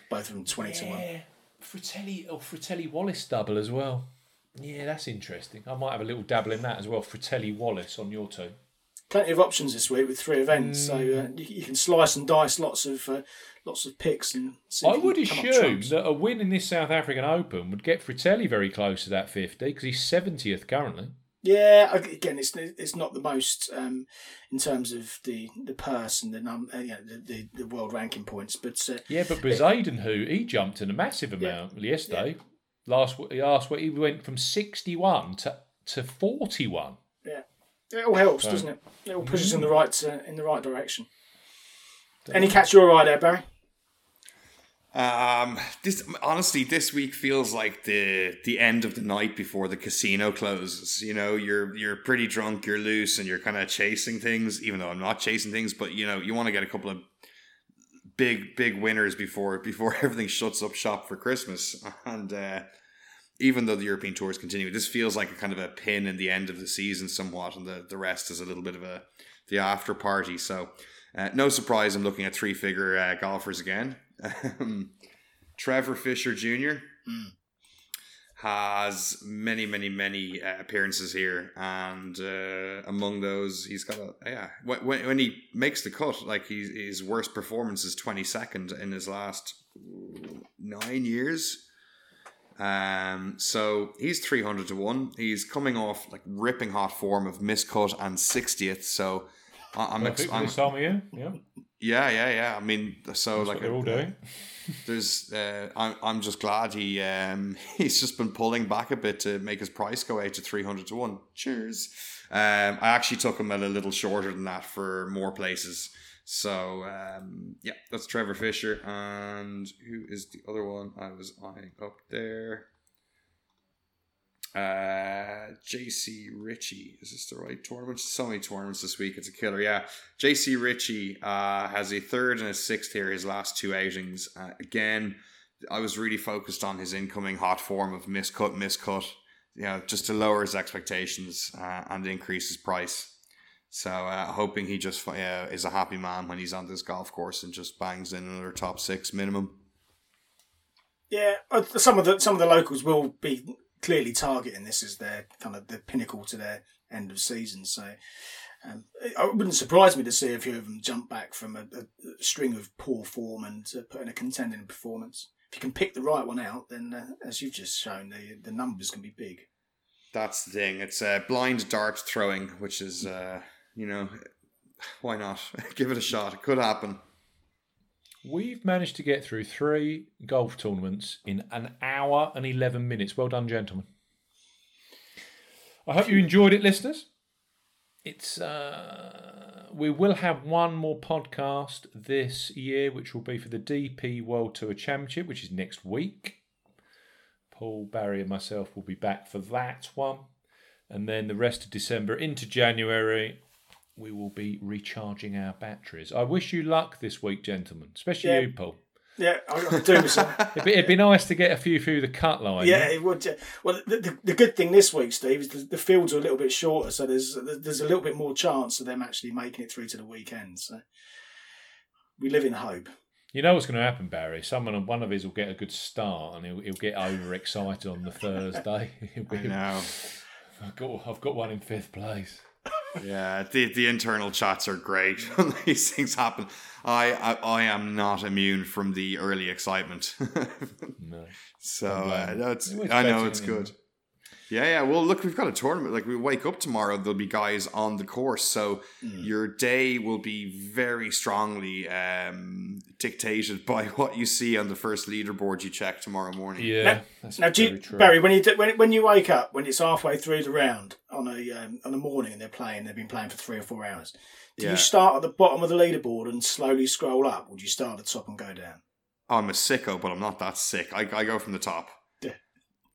Both of them twenty to one. Yeah, Frittelli or Frittelli Wallace double as well. Yeah, that's interesting. I might have a little dabble in that as well. Frittelli Wallace on your two. Plenty of options this week with three events, so uh, you, you can slice and dice lots of uh, lots of picks and. I would can come up assume that a win in this South African Open would get Frittelli very close to that 50 because he's 70th currently. Yeah, again, it's it's not the most um, in terms of the the purse and the num uh, you know, the, the the world ranking points, but uh, Yeah, but Bezuidenhout, who he jumped in a massive amount yesterday, last last week he went from 61 to, to 41. yeah, it all helps, So- doesn't it? It all pushes in the right uh, in the right direction. Any catch your eye there, Barry? Um, this honestly, this week feels like the the end of the night before the casino closes. You know, you're you're pretty drunk, you're loose, and you're kind of chasing things. Even though I'm not chasing things, but you know, you want to get a couple of big big winners before [laughs] before everything shuts up shop for Christmas. And uh, even though the European tour is continuing, this feels like a kind of a pin in the end of the season, somewhat, and the the rest is a little bit of a the after party. So. Uh, no surprise, I'm looking at three figure uh, golfers again. Um, Trevor Fisher Jr. has many, many, many uh, appearances here, and uh, among those, he's got a yeah. When, when when he makes the cut, like he, his worst performance is twenty second in his last nine years. Um, so he's three hundred to one. He's coming off like ripping hot form of miscut and sixtieth. So I- I'm, ex- Perfect for I'm this time of year. Yeah, yeah, yeah, yeah. I mean, so that's like they're all doing. there's uh, I'm I'm just glad he um [laughs] he's just been pulling back a bit to make his price go out to three hundred to one. Cheers. Um, I actually took him at a little shorter than that for more places. So um, yeah, that's Trevor Fisher, and who is the other one I was eyeing up there? Uh, JC Ritchie. Is this the right tournament? So many tournaments this week. It's a killer. Yeah. JC Ritchie uh, has a third and a sixth here, his last two outings. Uh, again, I was really focused on his incoming hot form of miscut, miscut, you know, just to lower his expectations uh, and increase his price. So uh, hoping he just is a happy man when he's on this golf course and just bangs in another top six minimum. Yeah, some of the some of the locals will be clearly targeting this as their kind of the pinnacle to their end of season. So um, it wouldn't surprise me to see a few of them jump back from a, a string of poor form and put in a contending performance. If you can pick the right one out, then uh, as you've just shown, the the numbers can be big. That's the thing. It's uh, blind dart throwing, which is, uh, you know, why not? [laughs] Give it a shot. It could happen. We've managed to get through three golf tournaments in an hour and 11 minutes. Well done, gentlemen. I hope you enjoyed it, listeners. It's uh, we will have one more podcast this year, which will be for the DP World Tour Championship, which is next week. Paul, Barry, and myself will be back for that one, and then the rest of December into January, we will be recharging our batteries. I wish you luck this week, gentlemen, especially Yeah. you, Paul. Yeah, I- I'm doing this. [laughs] It'd be, it'd be nice to get a few through the cut line. Yeah, it would. yeah. Well, the, the, the good thing this week, Steve, is the, the fields are a little bit shorter, so there's there's a little bit more chance of them actually making it through to the weekend. So we live in hope. You know what's going to happen, Barry? Someone, on one of his will get a good start, and he'll, he'll get overexcited on the [laughs] Thursday. [laughs] Be, I know. I've got, I've got one in fifth place. Yeah, the the internal chats are great when [laughs] these things happen. I, I I am not immune from the early excitement. [laughs] No, so uh, no, I know it's good. Yeah, yeah. Well, look, we've got a tournament. Like we wake up tomorrow, there'll be guys on the course, so Mm. your day will be very strongly um, dictated [laughs] by what you see on the first leaderboard you check tomorrow morning. yeah, that's Now, do you, true. Barry, when you do, when when you wake up, when it's halfway through the round on a um, on a morning and they're playing, they've been playing for three or four hours. Do Yeah. you start at the bottom of the leaderboard and slowly scroll up, or do you start at the top and go down? I'm a sicko, but I'm not that sick. I, I go from the top.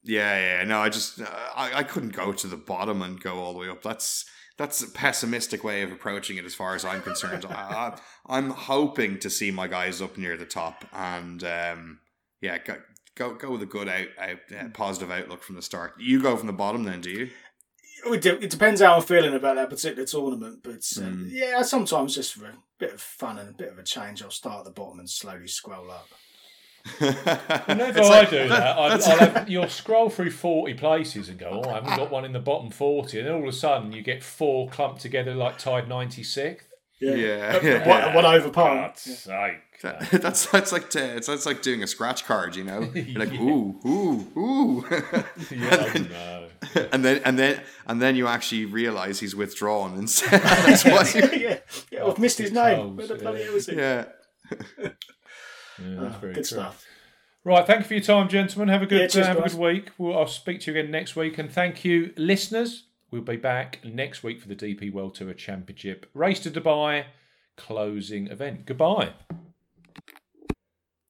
Yeah. Yeah. No, I just uh, I, I couldn't go to the bottom and go all the way up. That's that's a pessimistic way of approaching it, as far as I'm concerned. I, I'm hoping to see my guys up near the top, and um, yeah, go, go go with a good out, out uh, positive outlook from the start. You go from the bottom, then, do you? It, it depends how I'm feeling about that particular tournament, but uh, Mm. yeah, sometimes just for a bit of fun and a bit of a change, I'll start at the bottom and slowly scroll up. Whenever [laughs] It's I like- do that, I, I'll have, [laughs] you'll scroll through 40 places and go, oh, I haven't got one in the bottom 40. And then all of a sudden you get four clumped together like tied 96th. Yeah, One, yeah. one over par. God's sake. That- that's [laughs] that's like to, it's that's like doing a scratch card, you know. You're like ooh, ooh, ooh, Yeah, oh, no. and then and then and then you actually realize he's withdrawn instead. That's why you- yeah, yeah, I've missed his name. holes, Where the bloody yeah. hell is he? yeah. Yeah, that's Ah, very good true. stuff. Right, thank you for your time, gentlemen. Have a good, Yeah, cheers, uh, have a good week. We'll, I'll speak to you again next week. And thank you, listeners. We'll be back next week for the DP World Tour Championship Race to Dubai closing event. Goodbye.